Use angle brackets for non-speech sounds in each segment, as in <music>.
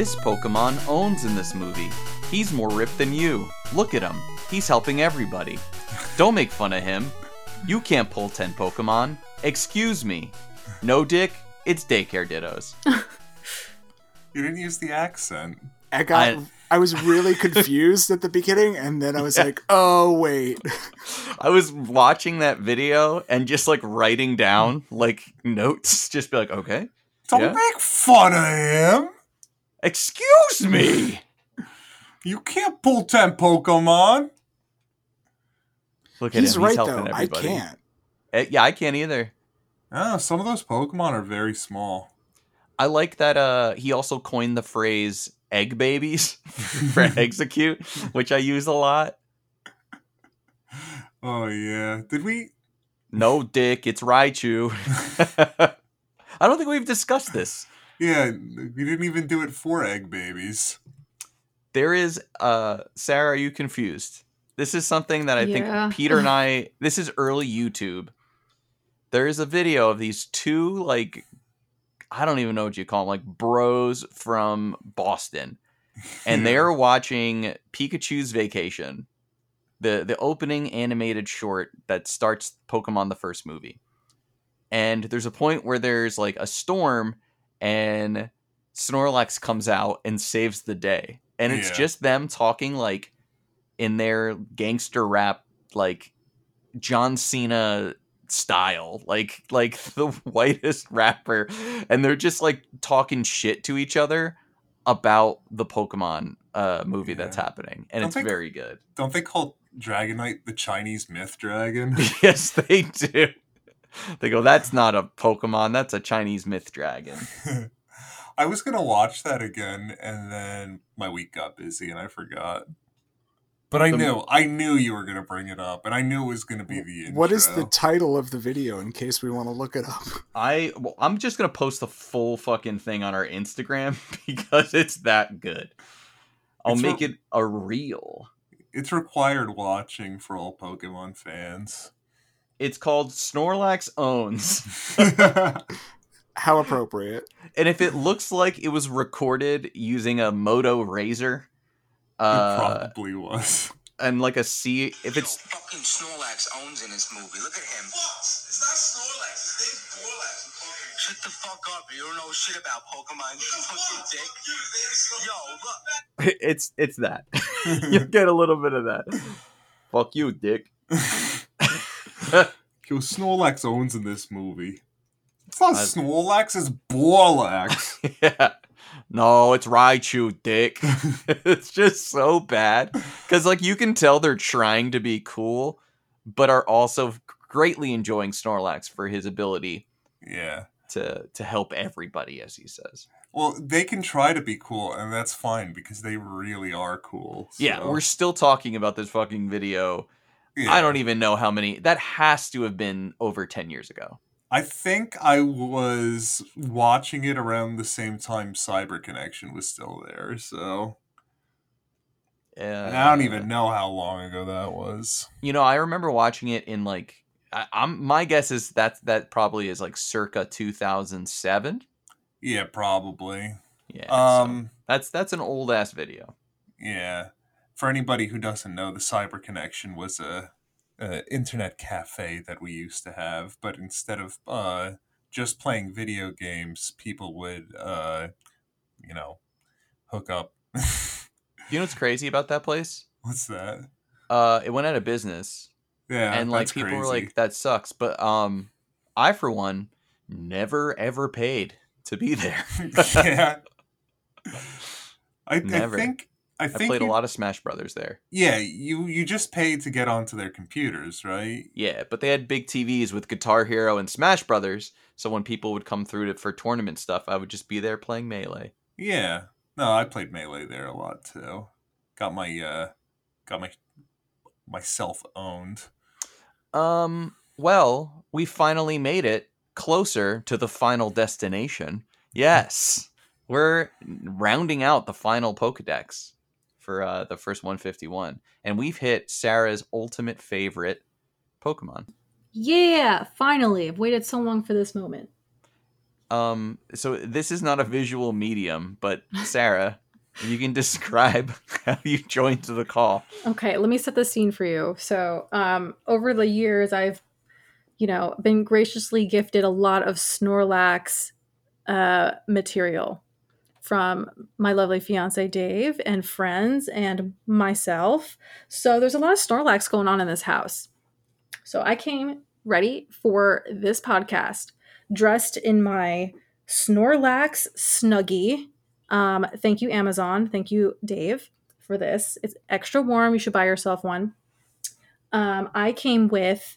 This Pokemon owns in this movie. He's more ripped than you. Look at him. He's helping everybody. Don't make fun of him. You can't pull 10 Pokemon. Excuse me. No, Dick, it's daycare dittos. <laughs> You didn't use the accent. I got. I- I, was really confused at the beginning, and then I was like, "Oh wait." I was watching that video and just like writing down like notes, just be like, okay, Don't Yeah. make fun of him. Excuse me. You can't pull 10 Pokemon. Look at He's him. right He's though. helping I everybody. can't. Eh, yeah, I can't either. Ah, some of those Pokemon are very small. I like that uh he also coined the phrase egg babies <laughs> for <laughs> Exeggcute, which I use a lot. Oh, yeah. Did we? No dick, it's Raichu. <laughs> I don't think we've discussed this. Yeah, we didn't even do it for egg babies. There is uh Sarah, are you confused? This is something that I Yeah. think Peter and <laughs> I this is early YouTube. There is a video of these two like I don't even know what you call them, like bros from Boston. and they're watching Pikachu's Vacation, the the opening animated short that starts Pokemon the first movie. And there's a point where there's like a storm and Snorlax comes out and saves the day. And it's Yeah. just them talking like in their gangster rap like John Cena style like like <laughs> the whitest rapper and they're just like talking shit to each other about the Pokemon uh movie that's happening and Don't it's think- very good. Don't they call Dragonite the Chinese myth dragon? <laughs> yes, they do. They go that's not a Pokemon, that's a Chinese myth dragon. <laughs> I was gonna watch that again, and then my week got busy and I forgot. But I The- knew, I knew you were gonna bring it up, and I knew it was gonna be the intro. What is the title of the video in case we want to look it up? <laughs> I well, I'm just going to post the full fucking thing on our Instagram <laughs> because it's that good. I'll It's make re- it a reel. It's required watching for all Pokemon fans. It's called Snorlax owns. <laughs> <laughs> How appropriate. And if it looks like it was recorded using a Moto Razr, uh, it probably was. and like a C, if it's Yo, fucking Snorlax owns in this movie. Look at him. It's not Snorlax. His name's Borlax. Shut the fuck up. You don't know shit about Pokemon. You fucking dick. Yo, look. <laughs> it's it's that you get a little bit of that. Fuck you, dick. <laughs> Yo, Snorlax owns in this movie. It's not I- Snorlax, it's Borlax. <laughs> yeah. No, it's Raichu, dick. <laughs> it's just so bad because like you can tell they're trying to be cool, but are also greatly enjoying Snorlax for his ability yeah. to to help everybody, as he says. Well, they can try to be cool, and that's fine because they really are cool. Yeah, we're still talking about this fucking video. Yeah. I don't even know how many. That has to have been over ten years ago. I think I was watching it around the same time Cyber Connection was still there, so Uh, I don't even know how long ago that was. You know, I remember watching it in like. I, I'm my guess is that that probably is like circa 2007. Yeah, probably. Yeah. so Um, that's that's an old ass video. yeah. For anybody who doesn't know, the Cyber Connection was a, a internet cafe that we used to have, but instead of uh just playing video games, people would uh you know hook up. <laughs> You know what's crazy about that place? What's that? Uh, it went out of business, Yeah, and like people were like, "That sucks." But um, I for one never ever paid to be there. <laughs> yeah. I, I Never. think I I played a lot of Smash Brothers there. Yeah, you you just paid to get onto their computers, right? Yeah, but they had big TVs with Guitar Hero and Smash Brothers. So when people would come through to, for tournament stuff, I would just be there playing Melee. Yeah. No, I played melee there a lot too. Got my uh got my myself owned. Um, well, we finally made it closer to the final destination. Yes, we're rounding out the final Pokedex for uh, the first 151, and we've hit Sarah's ultimate favorite Pokemon. Yeah, finally. I've waited so long for this moment. Um, so this is not a visual medium, but Sarah, <laughs> you can describe how you joined the call. Okay, let me set the scene for you. So, um, over the years, I've, you know, been graciously gifted a lot of Snorlax uh, material from my lovely fiance Dave and friends and myself. So there's a lot of Snorlax going on in this house. So I came ready for this podcast, dressed in my Snorlax Snuggie. Um, thank you, Amazon. Thank you, Dave, for this. It's extra warm. You should buy yourself one. Um, I came with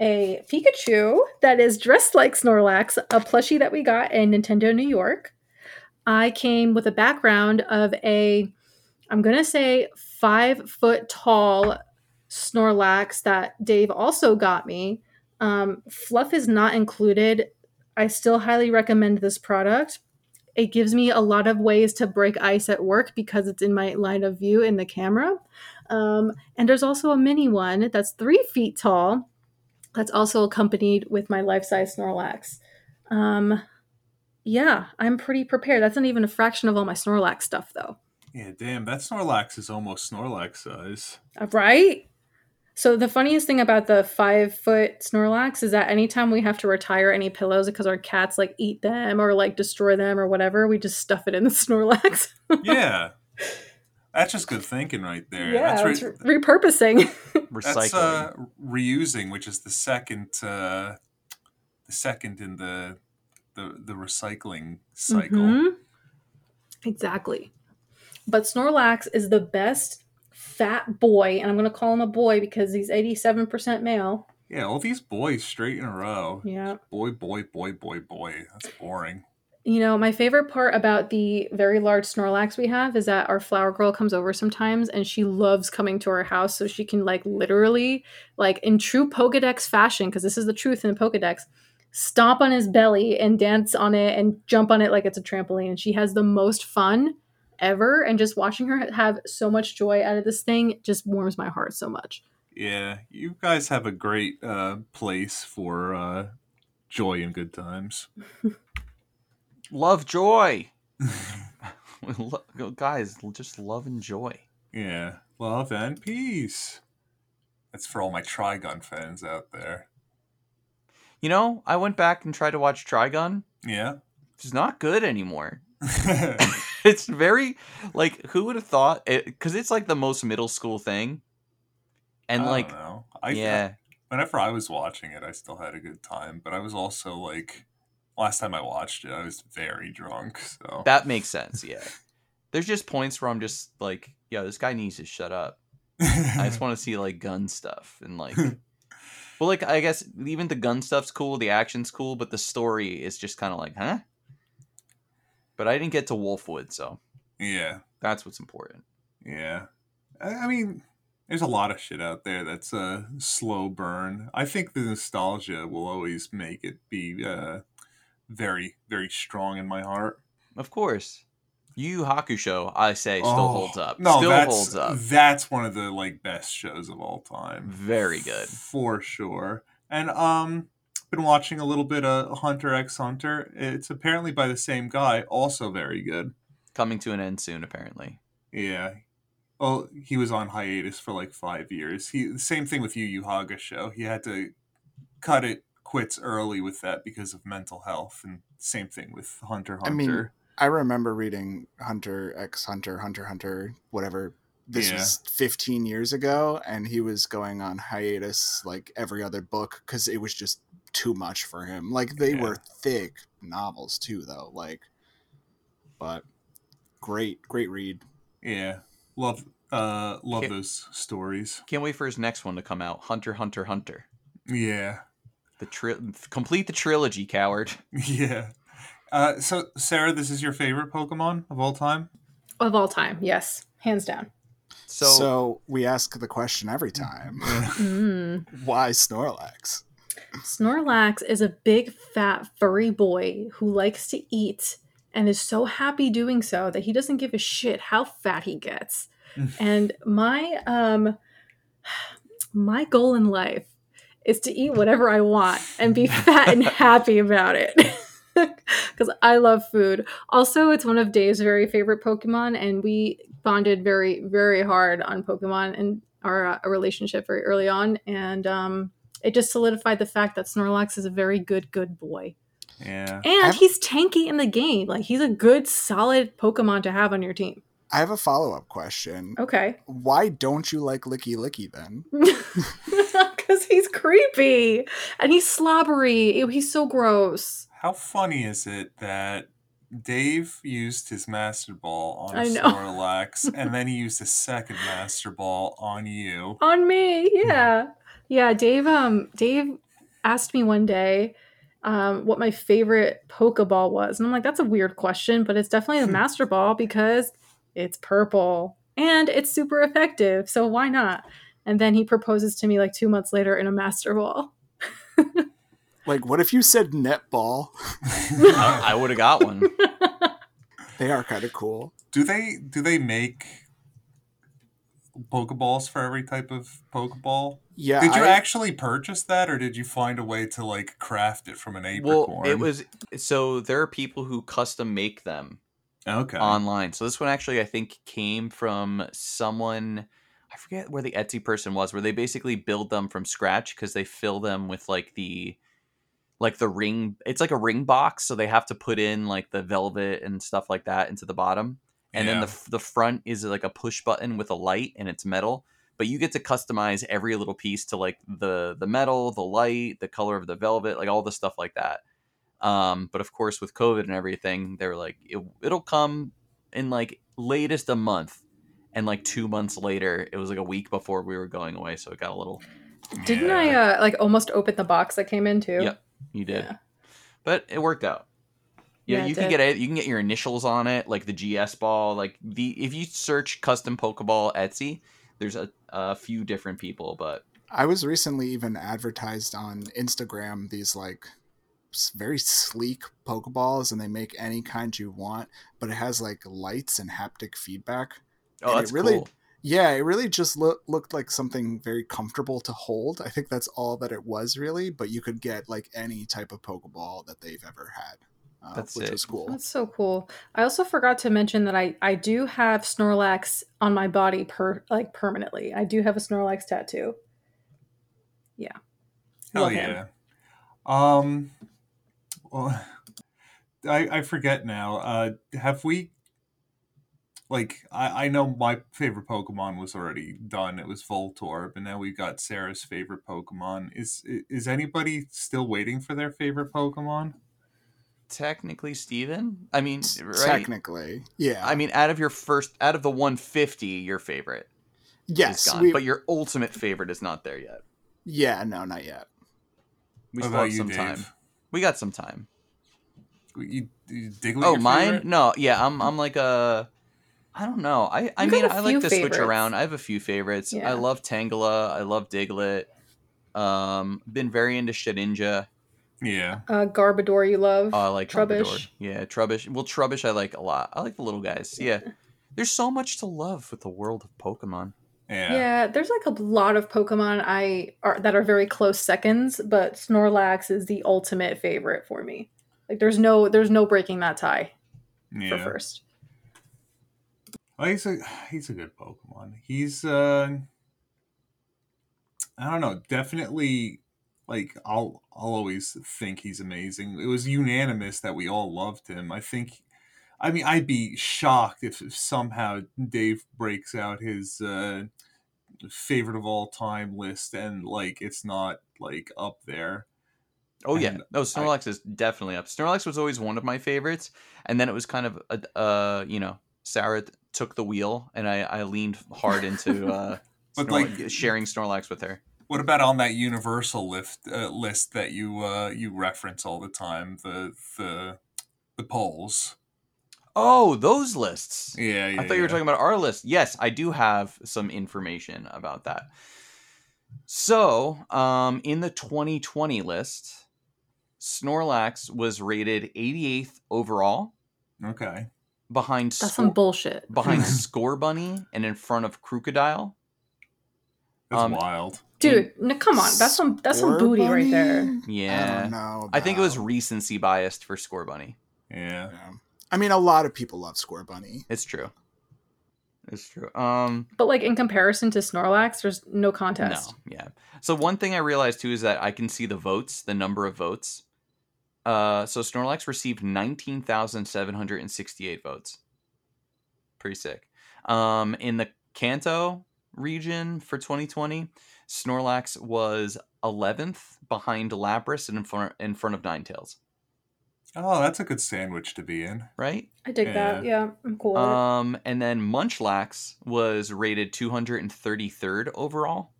a Pikachu that is dressed like Snorlax, a plushie that we got in Nintendo New York. I came with a background of a, I'm going to say, five foot tall Snorlax that Dave also got me. Um, fluff is not included. I still highly recommend this product. It gives me a lot of ways to break ice at work because it's in my line of view in the camera. Um, and there's also a mini one that's three feet tall that's also accompanied with my life size Snorlax. Um, yeah, I'm pretty prepared. That's not even a fraction of all my Snorlax stuff, though. Yeah, damn, that Snorlax is almost Snorlax size. Uh, Right? So the funniest thing about the five foot Snorlax is that anytime we have to retire any pillows because our cats like eat them or like destroy them or whatever, we just stuff it in the <laughs> Snorlax. Yeah. That's just good thinking right there. yeah, that's, it's re- re- repurposing. <laughs> Recycling. that's uh, reusing, which is the second uh, the second in the the, the recycling cycle. Mhm. Exactly. But Snorlax is the best fat boy, and I'm going to call him a boy because he's 87% male. Yeah, all these boys straight in a row. Yeah. Boy, boy, boy, boy, boy. That's boring. You know, my favorite part about the very large Snorlax we have is that our flower girl comes over sometimes and she loves coming to our house so she can, like, literally, like, in true Pokedex fashion, because this is the truth in the Pokedex, stomp on his belly and dance on it and jump on it like it's a trampoline. And she has the most fun ever. And just watching her have so much joy out of this thing just warms my heart so much. Yeah, you guys have a great uh, place for uh, joy and good times. <laughs> love joy. <laughs> Guys, just love and joy. Yeah, love and peace. That's for all my Trigun fans out there. You know, I went back and tried to watch Trigun. Yeah. It's not good anymore. <laughs> <laughs> it's very like who would have thought it because it's like the most middle school thing. And I like. I, yeah, whenever I was watching it, I still had a good time. But I was also like, last time I watched it, I was very drunk. So that makes sense. Yeah. <laughs> There's just points where I'm just like, yo, this guy needs to shut up. I just want to see like gun stuff and like Well, like I guess even the gun stuff's cool, the action's cool, but the story is just kind of like, huh? But I didn't get to Wolfwood, so yeah, that's what's important. yeah. I, I mean, there's a lot of shit out there that's a slow burn. I think the nostalgia will always make it be uh, very, very strong in my heart. Of course. Yu Yu Hakusho, I say, still Oh, holds up. No, still that's holds up. that's one of the like best shows of all time. Very good. for sure. And um, been watching a little bit of Hunter X Hunter. It's apparently by the same guy, also very good. Coming to an end soon, apparently. Yeah. Well, he was on hiatus for like five years. He same thing with Yu Yu Hakusho. He had to cut it quits early with that because of mental health, and same thing with Hunter x I Hunter. mean, I remember reading Hunter X Hunter, Hunter Hunter, whatever. This Yeah. was 15 years ago, and he was going on hiatus like every other book because it was just too much for him. Like they Yeah. were thick novels too, though. Like, but great, great read. yeah, love uh love Can't- those stories. Can't wait for his next one to come out. Hunter, Hunter, Hunter. Yeah, The tri- complete the trilogy, coward. <laughs> yeah. Uh, so Sarah, this is your favorite Pokemon of all time? Of all time, yes, hands down. So, So, we ask the question every time: Mm. <laughs> Why Snorlax? Snorlax is a big, fat, furry boy who likes to eat and is so happy doing so that he doesn't give a shit how fat he gets. <laughs> and my um my goal in life is to eat whatever I want and be <laughs> fat and happy about it. <laughs> because I love food. Also, it's one of Dave's very favorite Pokemon, and we bonded very, very hard on Pokemon and our uh, relationship very early on. And um, it just solidified the fact that Snorlax is a very good, good boy. Yeah. And I've- he's tanky in the game. Like, he's a good, solid Pokemon to have on your team. I have a follow up question. Okay. Why don't you like Lickilicky then? <laughs> Because he's creepy and he's slobbery. Ew, he's so gross. How funny is it that Dave used his Master Ball on I know. Snorlax, <laughs> and then he used a second Master Ball on you? on me yeah yeah dave um dave asked me one day um what my favorite pokeball was and i'm like that's a weird question but it's definitely the <laughs> master ball because it's purple and it's super effective so why not and then he proposes to me like two months later in a master ball <laughs> Like, what if you said Net Ball? I, I would have got one. <laughs> They are kind of cool. do they do they make Pokeballs for every type of Pokeball? Yeah. Did you I- actually purchase that, or did you find a way to like craft it from an apricorn? Well, it was so there are people who custom make them okay. online. So this one actually I think came from someone I forget where the Etsy person was where they basically build them from scratch because they fill them with like the like the ring it's like a ring box so they have to put in like the velvet and stuff like that into the bottom. And then the the front is like a push button with a light and it's metal. But you get to customize every little piece to like the the metal the light the color of the velvet like all the stuff like that. Um but of course with covid and everything they were like it, it'll come in like latest a month. And like two months later it was like a week before we were going away so it got a little didn't Yeah. i uh like almost open the box that came in too? Yep. You did Yeah. but it worked out yeah, Yeah, you can did. get it you can get your initials on it like the gs ball like the if you search custom pokeball etsy there's a, a few different people but I was recently even advertised on Instagram these like very sleek Pokeballs, and they make any kind you want, but it has like lights and haptic feedback. oh And it that's really- cool Yeah, it really just loo- looked like something very comfortable to hold. I think that's all that it was really, but you could get like any type of Pokeball that they've ever had, uh, That's which sick. was cool. That's so cool. I also forgot to mention that I I do have Snorlax on my body per like permanently. I do have a Snorlax tattoo. Hell Love him. yeah. Um. Well, <laughs> I I forget now. Uh, have we? Like I I know my favorite Pokemon was already done. It was Voltorb, and now we've got Sarah's favorite Pokemon. Is is anybody still waiting for their favorite Pokemon? technically steven i mean right Technically, yeah. i mean out of your first out of the 150 your favorite yes, is gone we, but your ultimate favorite is not there yet yeah, no, not yet. we What still about have you, some Dave? time we got some time You, you Diglett oh your mine favorite? no yeah i'm i'm like a i don't know i i You mean I like few to switch around i have a few favorites Yeah. i love tangela i love diglett um been very into Shedinja. Yeah. Uh, Garbodor, you love. Oh, I like Trubbish. Trubbish. Yeah, Trubbish. Well, Trubbish I like a lot. I like the little guys. Yeah. There's so much to love with the world of Pokemon. Yeah. yeah. there's like a lot of Pokemon I are that are very close seconds, but Snorlax is the ultimate favorite for me. Like there's no there's no breaking that tie for first. Well, he's a he's a good Pokemon. He's uh I don't know, definitely like I'll I'll always think he's amazing. It was unanimous that we all loved him. I think I mean I'd be shocked if, if somehow Dave breaks out his uh favorite of all time list and like it's not like up there. Oh yeah, no, Snorlax is definitely up. Snorlax was always one of my favorites, and then it was kind of, a, uh, you know, Sarah t- took the wheel, and I, I leaned hard into <laughs> uh, But, Snorlax- like- sharing Snorlax with her. What about on that universal list uh, list that you uh you reference all the time, the the the polls? Oh, those lists. Yeah, yeah. I thought you were talking about our list. Yes, I do have some information about that. So, um, in the 2020 list, Snorlax was rated 88th overall, Okay. Behind That's some bullshit. behind <laughs> Scorbunny and in front of Krookodile. That's Um, wild. Dude, no, come on. That's some that's some Score booty right there. Bunny? I Yeah. don't know. I think it was recency biased for Scorbunny. Yeah. yeah. I mean, a lot of people love Scorbunny. It's true. It's true. Um But like in comparison to Snorlax, there's no contest. No, yeah. So one thing I realized too is that I can see the votes, the number of votes. Uh, so Snorlax received nineteen thousand seven hundred and sixty-eight votes. Pretty sick. Um, in the Kanto region for 2020, Snorlax was eleventh behind Lapras and in front in front of Ninetales. Oh, that's a good sandwich to be in. Right. I dig that. Yeah, I'm cool. Um, and then Munchlax was rated 233rd overall.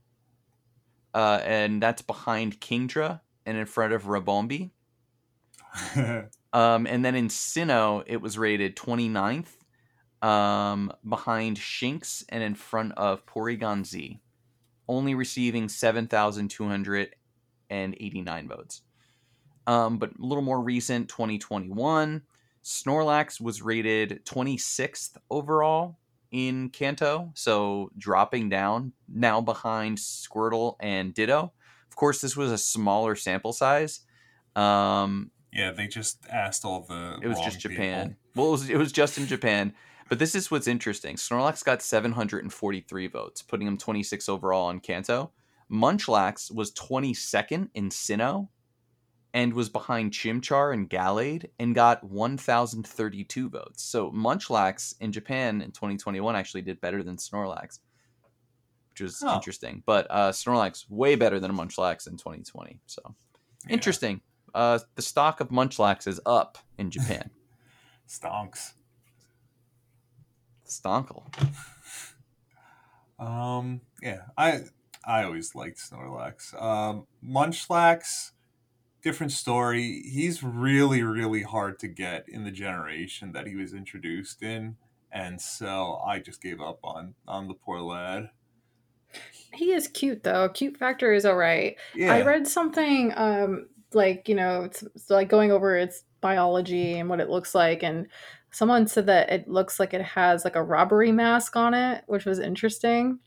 Uh, and that's behind Kingdra and in front of Rabombi. <laughs> Um, and then in Sinnoh, it was rated 29th, um, behind Shinx and in front of Porygon Z, only receiving 7,289 votes. Um, but a little more recent, 2021, Snorlax was rated 26th overall in Kanto, so dropping down now behind Squirtle and Ditto. Of course, this was a smaller sample size. Um, yeah, they just asked all the. it was just Japan. people. Well, it was, it was just in Japan. But this is what's interesting. Snorlax got 743 votes, putting him 26 overall in Kanto. Munchlax was 22nd in Sinnoh and was behind Chimchar and Gallade and got 1,032 votes. So Munchlax in Japan in 2021 actually did better than Snorlax, which was Oh. interesting. But uh, Snorlax way better than Munchlax in 2020. So Yeah. interesting. Uh, the stock of Munchlax is up in Japan. <laughs> Stonks. Stonkle. Um, yeah, I I always liked Snorlax. Um, Munchlax, different story. He's really really hard to get in the generation that he was introduced in, and so I just gave up on on the poor lad. he is cute though. Cute factor is all right. Yeah, I read something um like you know it's, it's like going over its biology and what it looks like. And someone said that it looks like it has like a robbery mask on it which was interesting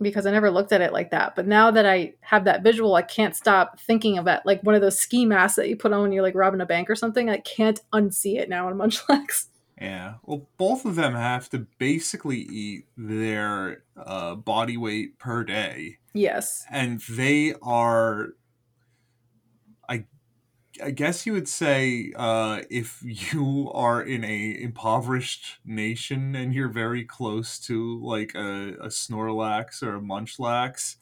because i never looked at it like that. But now that i have that visual i can't stop thinking of it like one of those ski masks that you put on when you're like robbing a bank or something. I can't unsee it now in munchlax. <laughs> Yeah. Well, both of them have to basically eat their uh, body weight per day. yes. And they are i guess you would say uh if you are in a impoverished nation and you're very close to like a, a snorlax or a munchlax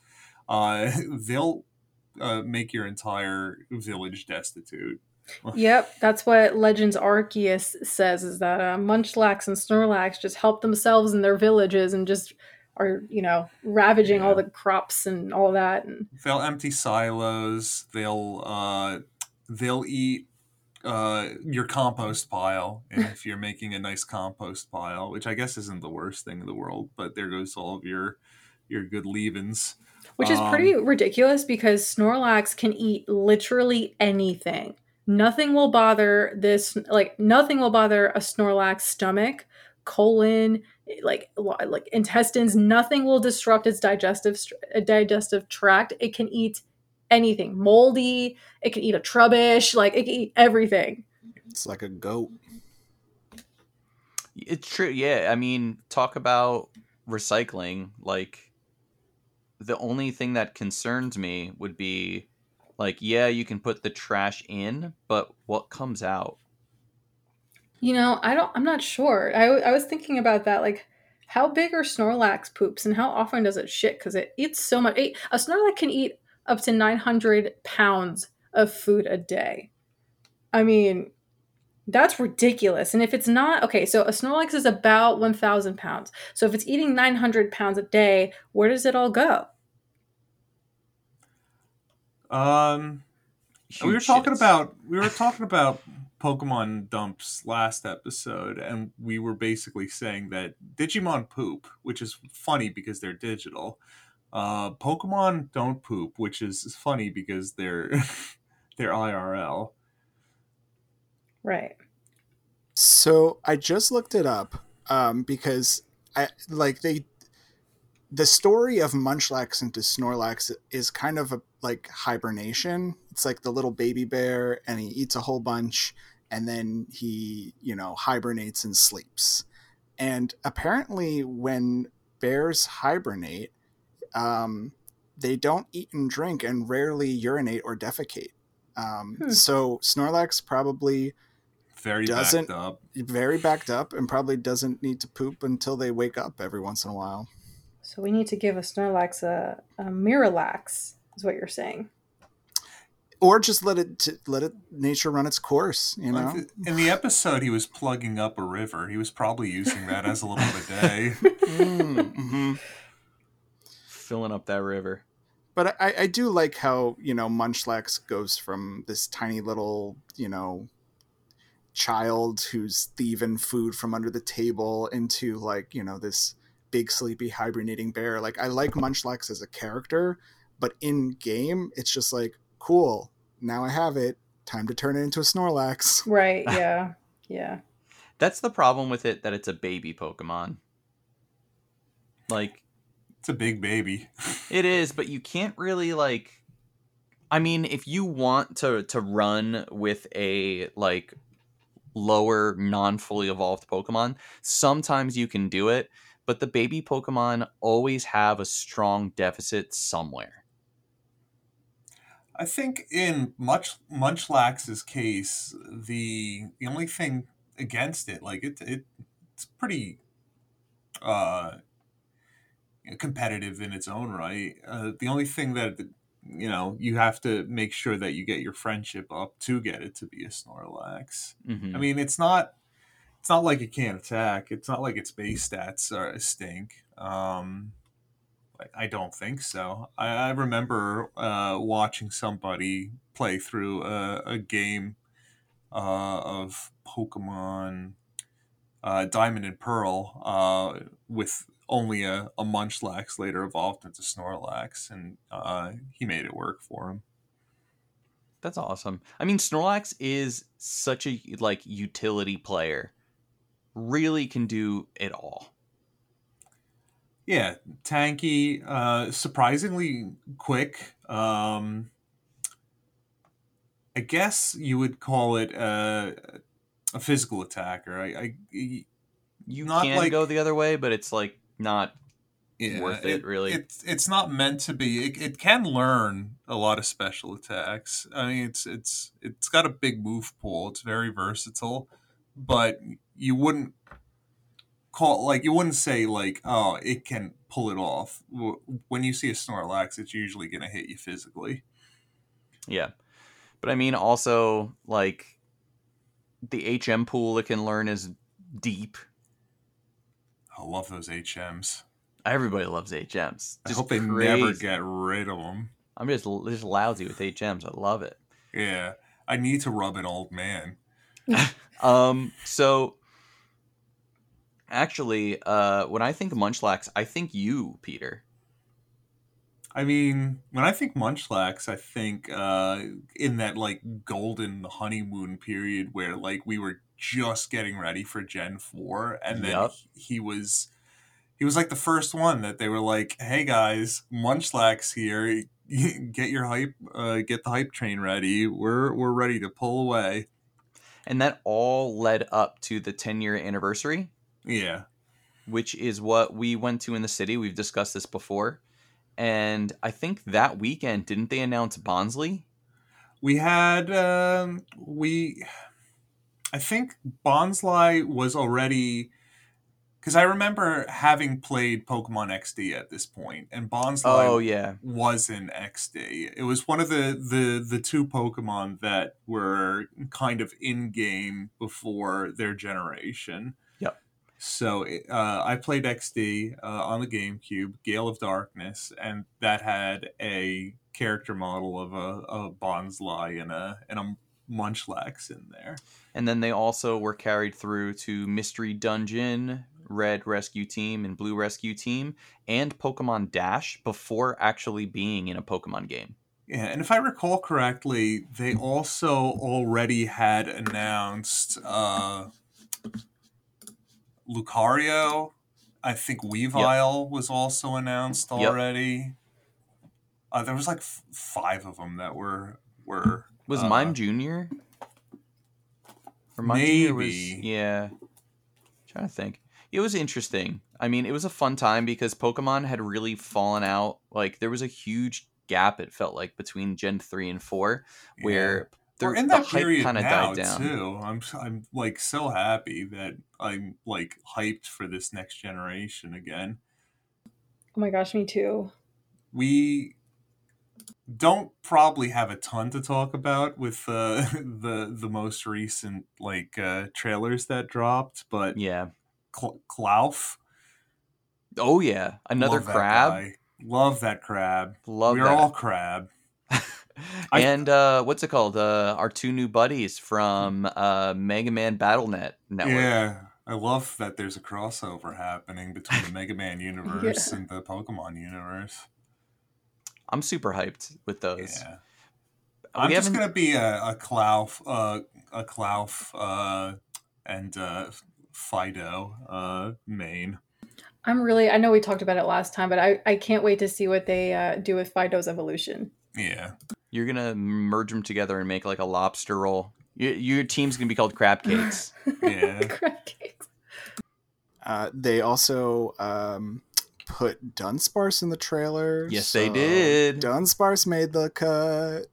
uh <laughs> they'll uh, make your entire village destitute <laughs> Yep, that's what Legends Arceus says is that uh, Munchlax and Snorlax just help themselves in their villages and just are, you know, ravaging all the crops and all that. And they'll empty silos they'll uh they'll eat uh your compost pile and if you're making a nice compost pile which i guess isn't the worst thing in the world but there goes all of your your good leavings which is Um, pretty ridiculous because Snorlax can eat literally anything. Nothing will bother this, like, nothing will bother a Snorlax stomach, colon, like, like intestines. Nothing will disrupt its digestive digestive tract. It can eat anything, moldy. It can eat a trubbish. Like, it can eat everything. It's like a goat. It's true. Yeah. I mean, talk about recycling. Like, the only thing that concerns me would be, like, yeah, you can put the trash in, but what comes out? You know, I don't. I'm not sure. I I was thinking about that. Like, how big are Snorlax poops, and how often does it shit? Because it eats so much. it- A Snorlax can eat up to 900 pounds of food a day. I mean, that's ridiculous. And if it's not okay, so a Snorlax is about 1,000 pounds. So if it's eating 900 pounds a day, where does it all go? um we were talking shits. about we were talking about pokemon dumps last episode and we were basically saying that digimon poop which is funny because they're digital uh pokemon don't poop which is funny because they're <laughs> they're irl Right. So I just looked it up um, because I like they the story of Munchlax into Snorlax is kind of a like hibernation. It's like the little baby bear, and he eats a whole bunch, and then he, you know, hibernates and sleeps. And apparently, when bears hibernate, um, they don't eat and drink and rarely urinate or defecate. Um, Hmm. So Snorlax probably Very Doesn't- backed up. very backed up and probably doesn't need to poop until they wake up every once in a while. So we need to give a Snorlax a, a Miralax, is what you're saying. Or just let it t- let it nature run its course. You know. In the episode, he was plugging up a river. He was probably using that as a little bidet. <laughs> Mm, mhm. Filling up that river. But I, I do like how you know Munchlax goes from this tiny little you know child who's thieving food from under the table into like you know this big sleepy hibernating bear. Like I like Munchlax as a character, but in game it's just like cool. Now I have it. Time to turn it into a Snorlax. <laughs> Right, yeah. Yeah. That's the problem with it that it's a baby Pokemon. Like It's a big baby. it is, but you can't really like I mean, if you want to to run with a like lower non-fully evolved Pokemon, sometimes you can do it, but the baby Pokemon always have a strong deficit somewhere. I think in much Munchlax's case, the the only thing against it, like it, it it's pretty uh competitive in its own right. Uh, the only thing that you know you have to make sure that you get your friendship up to get it to be a Snorlax. Mhm. I mean, it's not it's not like it can't attack. It's not like its base stats are a stink. Um, I- I don't think so. I, I remember uh, watching somebody play through a, a game uh, of Pokemon uh, Diamond and Pearl uh, with only a, a Munchlax later evolved into Snorlax, and uh, he made it work for him. That's awesome. I mean, Snorlax is such a like utility player. Really can do it all. Yeah, tanky, uh, surprisingly quick. Um, I guess you would call it uh, a physical attacker. I, I You Not can like- go the other way, but it's like not yeah, Worth it, really. It's it's not meant to be. It, it can learn a lot of special attacks. I mean, it's it's it's got a big move pool. It's very versatile, but you wouldn't call like you wouldn't say like oh it can pull it off. When you see a Snorlax, it's usually going to hit you physically. Yeah. But I mean also like the HM pool it can learn is deep. I love those HMs. Everybody loves HMs. I hope they never get rid of them. I'm just just lousy with HMs. I love it. Yeah, I need to rub an old man. <laughs> Um so actually uh when I think Munchlax, I think you, Peter. I mean, when I think Munchlax, I think uh, in that like golden honeymoon period where like we were just getting ready for Gen Four, and then Yup. he was he was like the first one that they were like, "Hey guys, Munchlax here, <laughs> get your hype, uh, get the hype train ready. We're we're ready to pull away." And that all led up to the 10 year anniversary, Yeah, which is what we went to in the city. We've discussed this before. And I think that weekend, didn't they announce Bonsly? we had um, we. I think Bonsly was already because I remember having played Pokemon XD at this point, and Bonsly Oh, yeah. was in XD. It was one of the the the two Pokemon that were kind of in game before their generation. Yep. So uh, I played XD uh, on the GameCube, Gale of Darkness, and that had a character model of a, a Bonsly and a and a Munchlax in there. And then they also were carried through to Mystery Dungeon, Red Rescue Team, and Blue Rescue Team, and Pokemon Dash before actually being in a Pokemon game. Yeah, and if I recall correctly, they also already had announced uh, Lucario. I think Weavile was also announced Yep. already. Uh, there was like f- five of them that were were Was uh, Mime Junior? Or Mime Junior was maybe. yeah. trying to think. It was interesting. I mean, it was a fun time because Pokemon had really fallen out. Like there was a huge gap. It felt like between Gen three and four, yeah. where the, we're in the that hype period kind of now died down. too. I'm s- I'm like so happy that I'm like hyped for this next generation again. Oh my gosh, me too. We don't probably have a ton to talk about with uh, <laughs> the the most recent like uh, trailers that dropped, but Yeah. Cl- Klawf, Oh yeah, another love that crab. guy. love that crab. Love We're that. all <laughs> crab. And uh, what's it called? Uh, our two new buddies from uh, Mega Man BattleNet network. Yeah, I love that there's a crossover happening between the Mega Man <laughs> universe and the Pokemon universe. I'm super hyped with those. Yeah. I'm just gonna be a, a Klawf, uh, a Klawf, uh, and uh, Fidough uh, main. I'm really. I know we talked about it last time, but I I can't wait to see what they uh, do with Fidough's evolution. Yeah, You're gonna merge them together and make like a lobster roll. Your, your team's gonna be called Crab Cakes. <laughs> yeah. Crab cakes. Uh, they also um, put Dunsparce in the trailer. Yes, they did. Dunsparce made the cut.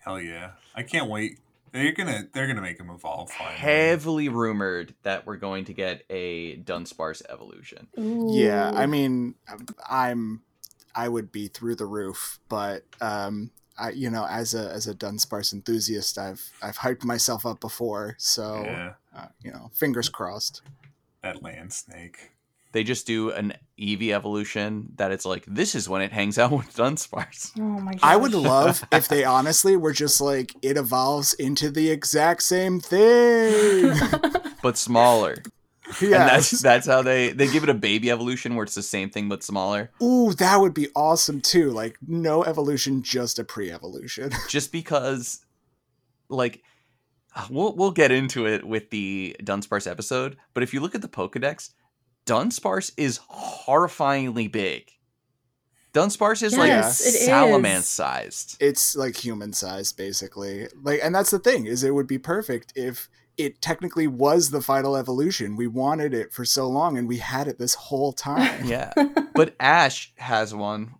Hell yeah! I can't wait. They're gonna they're gonna make him evolve finally. Heavily rumored that we're going to get a Dunsparce evolution. Yeah, I mean, I'm I would be through the roof, but um, I you know as a as a Dunsparce enthusiast, I've I've hyped myself up before, so Yeah, uh, you know, fingers crossed. that land snake. They just do an Eevee evolution that it's like this is when it hangs out <laughs> with Dunsparce. Oh my god. I would <laughs> love if they honestly were just like it evolves into the exact same thing. <laughs> but smaller. yeah. And that's that's how they they give it a baby evolution where it's the same thing but smaller. Ooh, that would be awesome too. Like no evolution, just a pre-evolution. Just because like uh, we'll we'll get into it with the Dunsparce episode, but if you look at the Pokedex, Dunsparce is horrifyingly big. Dunsparce is Yes, like it is. Salamence sized. it's like human sized basically. Like and that's the thing is it would be perfect if it technically was the final evolution. We wanted it for so long and we had it this whole time. <laughs> Yeah. <laughs> But Ash has one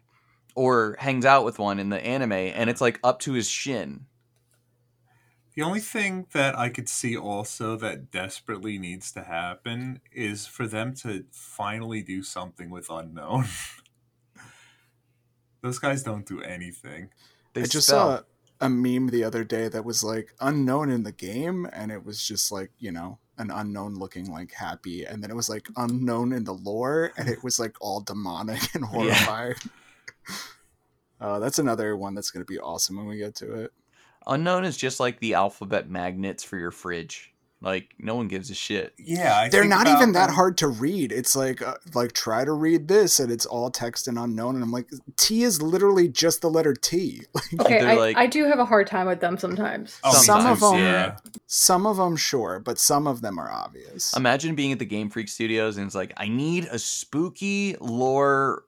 or hangs out with one in the anime and it's like up to his shin. The only thing that I could see also that desperately needs to happen is for them to finally do something with Unown. <laughs> Those guys don't do anything. They I just spell. saw a meme the other day that was like Unown in the game and it was just like, you know, an Unown looking like happy and then it was like Unown in the lore and it was like all demonic and <laughs> horrifying. <laughs> Uh, that's another one that's going to be awesome when we get to it. Unown is just like the alphabet magnets for your fridge. Like no one gives a shit. Yeah, I They're not about even that them- hard to read. It's like uh, like try to read this and it's all text and Unown and I'm like T is literally just the letter T. <laughs> Like okay, I, like- I do have a hard time with them sometimes. Oh, some of them yeah. some of them sure, but some of them are obvious. Imagine being at the Game Freak Studios and it's like, I need a spooky lore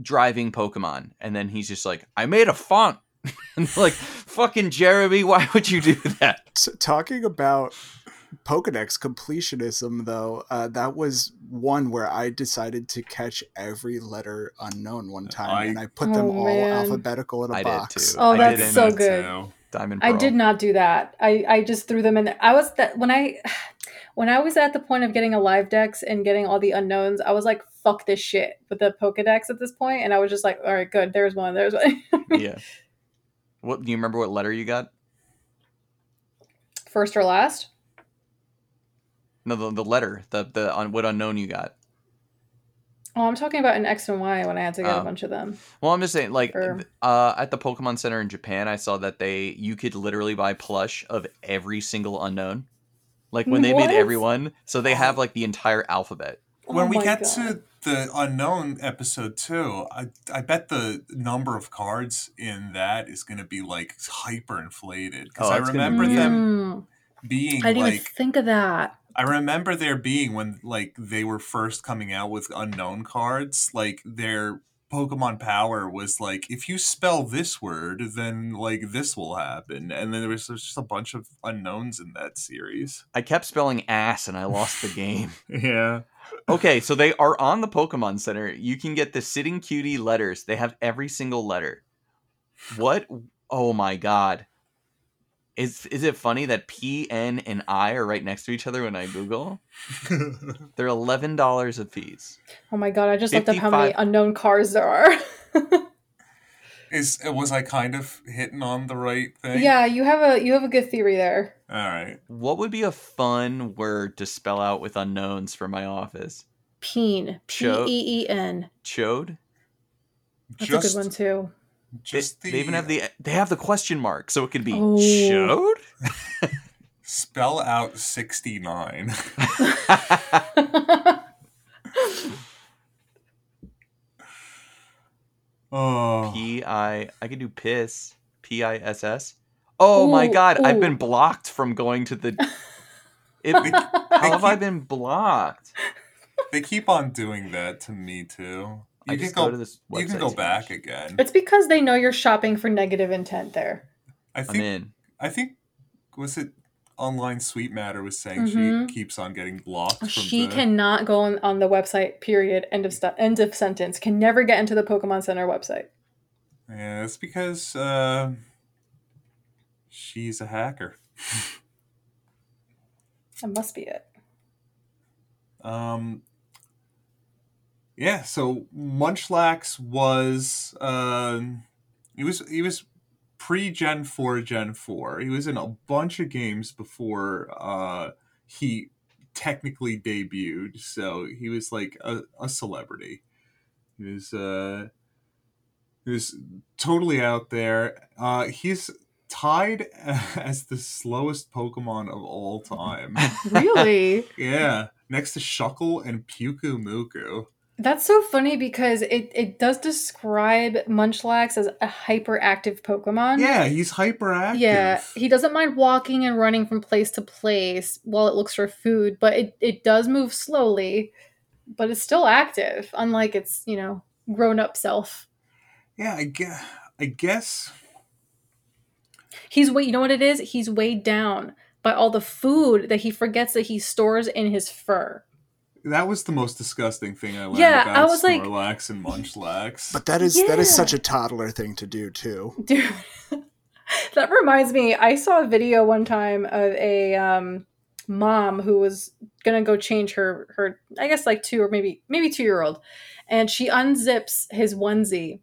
driving Pokemon. And then he's just like, I made a font. <laughs> and like, fucking Jeremy, why would you do that? So, talking about Pokedex completionism, though, uh, that was one where I decided to catch every letter Unown one time, I- and I put them Oh, all man. alphabetical in a I did box. too. Oh, I that's did so good. too. Diamond I did not do that. I, I just threw them in there. I was that when I <sighs> when I was at the point of getting a live dex and getting all the Unowns, I was like, fuck this shit with the Pokedex at this point, and I was just like, all right, good. There's one. There's one. <laughs> yeah. What do you remember what letter you got? First or last? No, the, the letter, the the on what Unown you got. Oh, I'm talking about an X and Y when I had to get Oh. a bunch of them. Well, I'm just saying, like, Or- uh, at the Pokemon Center in Japan, I saw that they you could literally buy plush of every single Unown, like when they What? made everyone. So they have like the entire alphabet. When Oh we get God. to the Unown episode two, I I bet the number of cards in that is going to be like hyper inflated because Oh, I it's gonna be remember them. Mm. being I didn't even think of that. I remember there being when like they were first coming out with Unown cards, like their Pokemon Power was like if you spell this word, then like this will happen, and then there was just a bunch of Unowns in that series. I kept spelling ass and I lost the game. <laughs> Yeah. Okay, so they are on the Pokemon Center. You can get the Sitting Cutie letters. They have every single letter. What? Oh my god. Is is it funny that P, N, and I are right next to each other when I Google? <laughs> They're eleven dollars a piece. Oh my god, I just looked up how many Unown cars there are. <laughs> Is was I kind of hitting on the right thing? yeah, you have a you have a good theory there. All right. What would be a fun word to spell out with Unowns for my office? Peen. P Cho- E E N. Chode? That's just a good one too. They, just the they even have the they have the question mark, so it could be Oh. Chode? <laughs> spell out sixty nine. <laughs> <laughs> oh. P I I can do piss. P I S S. Oh my Ooh, god, I've been blocked from going to the <laughs> it, They, How they have I been blocked? they keep on doing that to me too. I You can just go, go. to this You can go back much. again. it's because they know you're shopping for negative intent there. I I'm think. in. I think. Was it online Sweet Matter was saying Mhm. she keeps on getting blocked from She the, cannot go on, on the website. Period. End of stu- end of sentence. Can never get into the Pokemon Center website. Yeah, it's because uh, she's a hacker. <laughs> That must be it. Um, yeah, so Munchlax was uh, he was he was pre Gen four, Gen four. He was in a bunch of games before uh, he technically debuted. So he was like a, a celebrity. He was uh, he was totally out there. Uh, he's tied <laughs> as the slowest Pokemon of all time. <laughs> Really? Yeah, next to Shuckle and Pyukumuku. That's so funny because it, it does describe Munchlax as a hyperactive Pokemon. Yeah, he's hyperactive. Yeah, he doesn't mind walking and running from place to place while it looks for food, but it, it does move slowly, but it's still active, unlike its, you know, grown up self. yeah. I guess. I guess. He's weighed, you know what it is? He's weighed down by all the food that he forgets that he stores in his fur. That was the most disgusting thing I learned Yeah, about I was like- Snorlax and Munchlax. But that is that is such a toddler thing to do too. Dude, <laughs> that reminds me. I saw a video one time of a um, mom who was gonna go change her her I guess like two or maybe maybe two year old, and she unzips his onesie,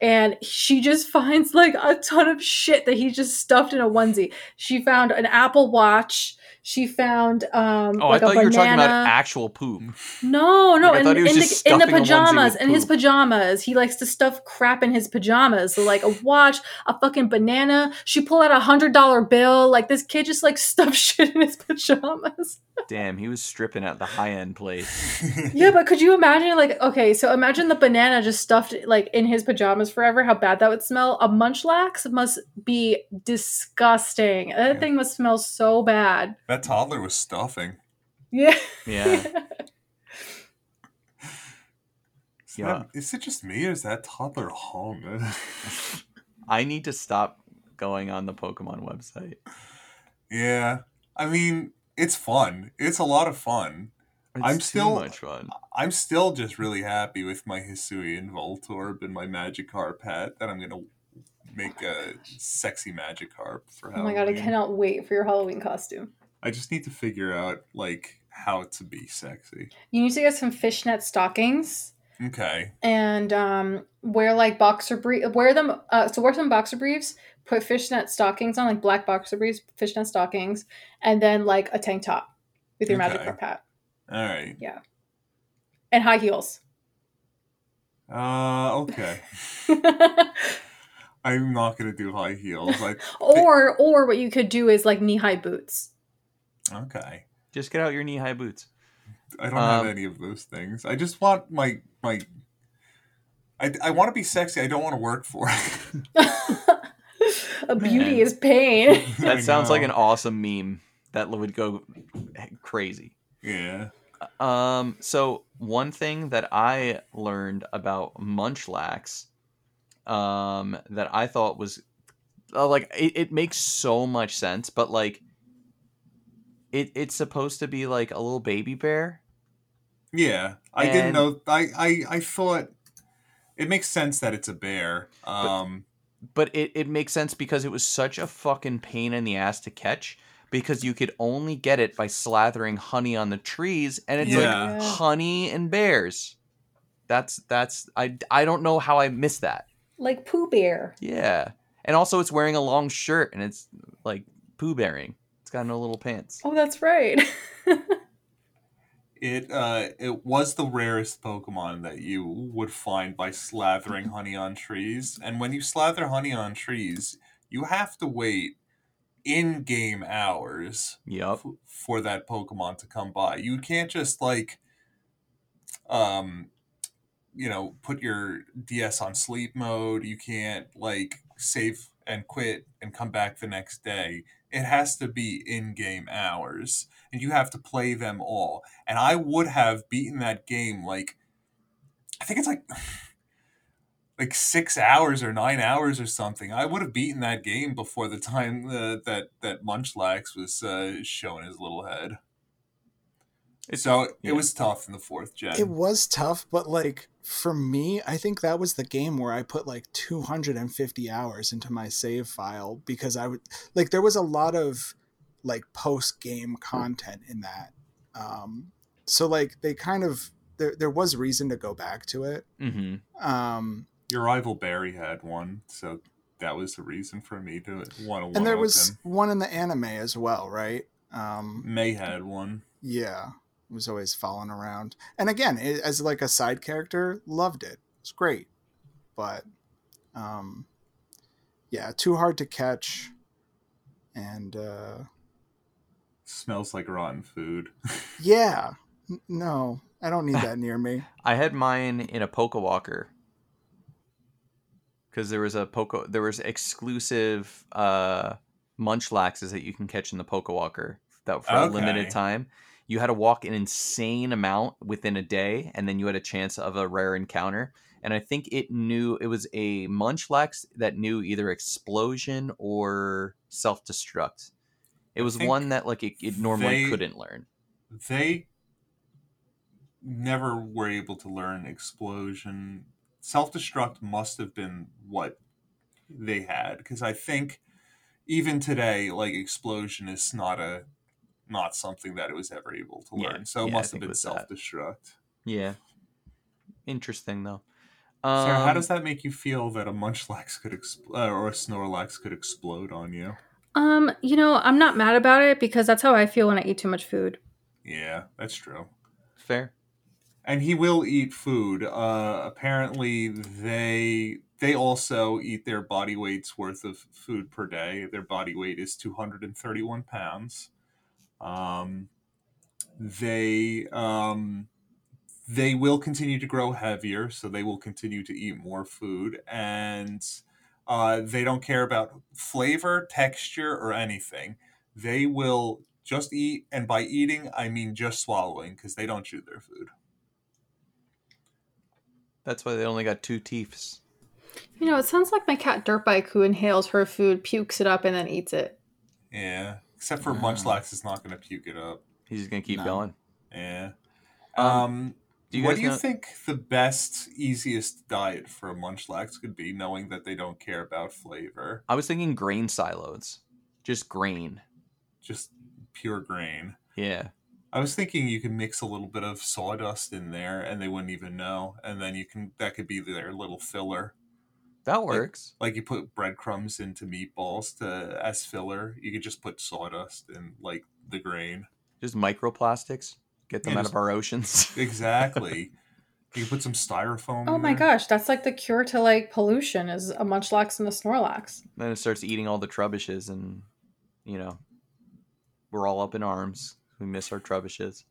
and she just <laughs> finds like a ton of shit that he just stuffed in a onesie. She found an Apple Watch. She found um Oh, like I thought you were talking about actual poop. No, no, Like, in, thought he was in, the, in the stuffing a onesie pajamas, in his pajamas. He likes to stuff crap in his pajamas. So like a watch, a fucking banana. She pulled out a hundred dollar bill. Like this kid just like <laughs> stuffed shit in his pajamas. Damn, he was stripping at the high end place. <laughs> yeah, but could you imagine like okay, so imagine the banana just stuffed like in his pajamas forever, how bad that would smell. A munchlax must be disgusting. That Yeah. thing must smell so bad. that toddler was stuffing. Yeah. Yeah. <laughs> Is, Yeah. that, is it just me or is that toddler hung? <laughs> I need to stop going on the Pokemon website. yeah. I mean, it's fun. It's a lot of fun. It's I'm too still- much fun. I'm still just really happy with my Hisuian Voltorb and my Magikarp hat that I'm gonna make a sexy Magikarp for Oh my god, I cannot wait for your Halloween costume. I just need to figure out like how to be sexy. You need to get some fishnet stockings Okay. and um, wear like boxer brief. Wear them. Uh, so wear some boxer briefs. Put fishnet stockings on, like black boxer briefs, fishnet stockings, and then like a tank top with your Okay. Magikarp hat All right. Yeah. And high heels. Uh. Okay. <laughs> I'm not gonna do high heels. Like. <laughs> or or what you could do is like knee high boots. Okay. Just get out your knee high boots. I don't have Um, any of those things. I just want my my. I, I want to be sexy. I don't want to work for it. <laughs> a beauty is pain. <laughs> That sounds like an awesome meme. that would go crazy. Yeah. Um, so one thing that I learned about Munchlax, um, that I thought was uh, like it, it makes so much sense, but like it it's supposed to be like a little baby bear. Yeah. I didn't know I, I I thought it makes sense that it's a bear. Um but it, it makes sense because it was such a fucking pain in the ass to catch because you could only get it by slathering honey on the trees and it's Yeah. like honey and bears that's that's i i don't know how i missed that Like Pooh Bear. yeah and also it's wearing a long shirt and it's like poo bearing it's got no little pants Oh, that's right. <laughs> It uh, it was the rarest Pokemon that you would find by slathering honey on trees. And when you slather honey on trees, you have to wait in game hours yep f- for that Pokemon to come by. You can't just like, um, you know, put your DS on sleep mode. You can't like save and quit and come back the next day. It has to be in game hours, and you have to play them all. And I would have beaten that game like, I think it's like. <sighs> Like six hours or nine hours or something. I would have beaten that game before the time uh, that that Munchlax was uh, showing his little head. It's- so it yeah. was tough in the fourth gen. It was tough, but like for me, I think that was the game where I put like 250 hours into my save file because I would like there was a lot of like post game content in that. Um so like they kind of there there was reason to go back to it. mm-hmm Um Your rival Barry had one, so that was the reason for me to want to. and there was one in the anime as well, right? Um May had one. yeah, it was always following around. And again, it, as like a side character, loved it. It's great. But um yeah, too hard to catch and uh Smells like rotten food. <laughs> yeah, N- no, I don't need that <laughs> near me. I had mine in a Pokewalker because there was a Poke there was exclusive uh, Munchlaxes that you can catch in the Pokewalker that for a limited time. You had to walk an insane amount within a day, and then you had a chance of a rare encounter. And I think it knew it was a Munchlax that knew either explosion or self destruct. It was one that like it, it normally they- couldn't learn. they never were able to learn explosion. Self destruct must have been what they had because I think even today, like explosion is not a not something that it was ever able to Yeah, learn. so it yeah, I must have been self destruct. Yeah, interesting though. Sarah, how Um, does that make you feel that a Munchlax could expl- uh, or a Snorlax could explode on you? um, you know, I'm not mad about it because that's how I feel when I eat too much food. Yeah, that's true. fair? and he will eat food. Uh, apparently, they they also eat their body weight's worth of food per day. Their body weight is two hundred and thirty one pounds. Um, they um, they will continue to grow heavier, so they will continue to eat more food, and uh, they don't care about flavor, texture, or anything. They will just eat, and by eating, I mean just swallowing, because they don't chew their food. That's why they only got two teeths. You know, it sounds like my cat Dirtbike who inhales her food, pukes it up, and then eats it. Yeah, except for. Munchlax is not going to puke it up. He's just gonna keep No. going. Yeah. Um, Um, do you what do you know- think the best, easiest diet for a Munchlax could be, knowing that they don't care about flavor? I was thinking grain silos, just grain. Just pure grain. Yeah, I was thinking you could mix a little bit of sawdust in there, and they wouldn't even know. And then you can that could be their little filler. That works. Like you put breadcrumbs into meatballs to as filler. You could just put sawdust in like the grain. Just microplastics. Get them Yeah, out just- of our oceans. <laughs> Exactly. you can put some styrofoam. Oh in my there. gosh, that's like the cure to like pollution is a Munchlax and a Snorlax. then it starts eating all the trubbishes, and you know, we're all up in arms. We miss our trubbishes.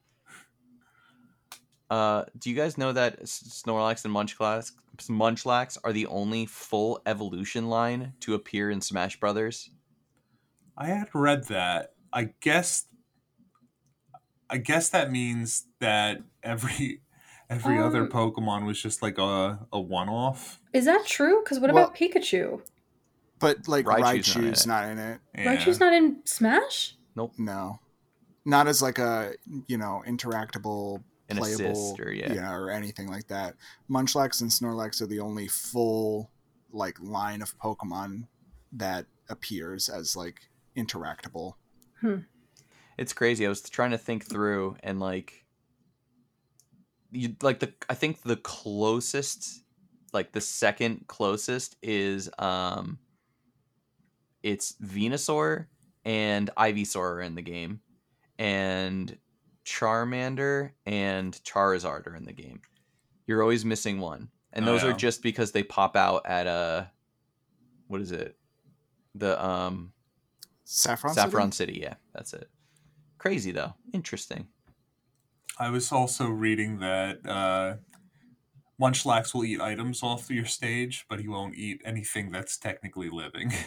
Uh, do you guys know that Snorlax and Munchlax, Munchlax are the only full evolution line to appear in Smash Brothers? I had read that. I guess I guess that means that every <laughs> every other Um, Pokemon was just like a, a one off. Is that true? Because what Well- about Pikachu? But like Raichu's Raichu's, not not, in it. Yeah. Raichu's not in Smash. Nope. No, not as like a you know interactable, An playable, assist or yeah. or anything like that. Munchlax and Snorlax are the only full like line of Pokemon that appears as like interactable. It's crazy. I was trying to think through and like you like the I think the closest like the second closest is um it's Venusaur and Ivysaur are in the game and Charmander and Charizard are in the game. You're always missing one. And Oh, those are just because they pop out at a what is it? The um Saffron. Saffron City? City, yeah, that's it. Crazy though. Interesting. I was also reading that uh, Munchlax will eat items off your stage, but he won't eat anything that's technically living. <laughs>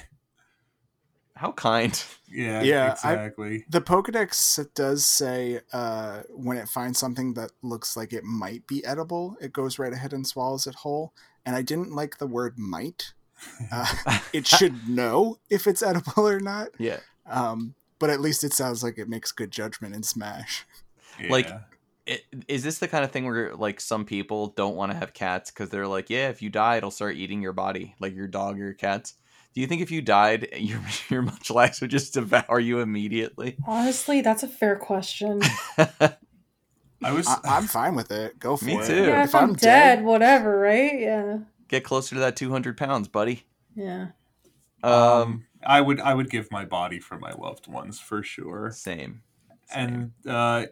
How kind. <laughs> yeah, Yeah, I- exactly. The Pokedex does say uh, when it finds something that looks like it might be edible, it goes right ahead and swallows it whole. And I didn't like the word might. Uh, <laughs> it should know if it's edible or not. yeah. Um, but at least it sounds like it makes good judgment in Smash. like- Yeah. It, is this the kind of thing where like some people don't want to have cats because they're like, yeah, if you die, it'll start eating your body, like your dog or your cats. Do you think if you died, <laughs> your your Munchlax would just devour you immediately? Honestly, that's a fair question. <laughs> I was I, I'm fine with it. Go for Me it. too. yeah, If if I'm, I'm dead, dead- whatever, right? Yeah, Get closer to that two hundred pounds, buddy. yeah. Um, um, I would I would give my body for my loved ones for sure. same. And uh,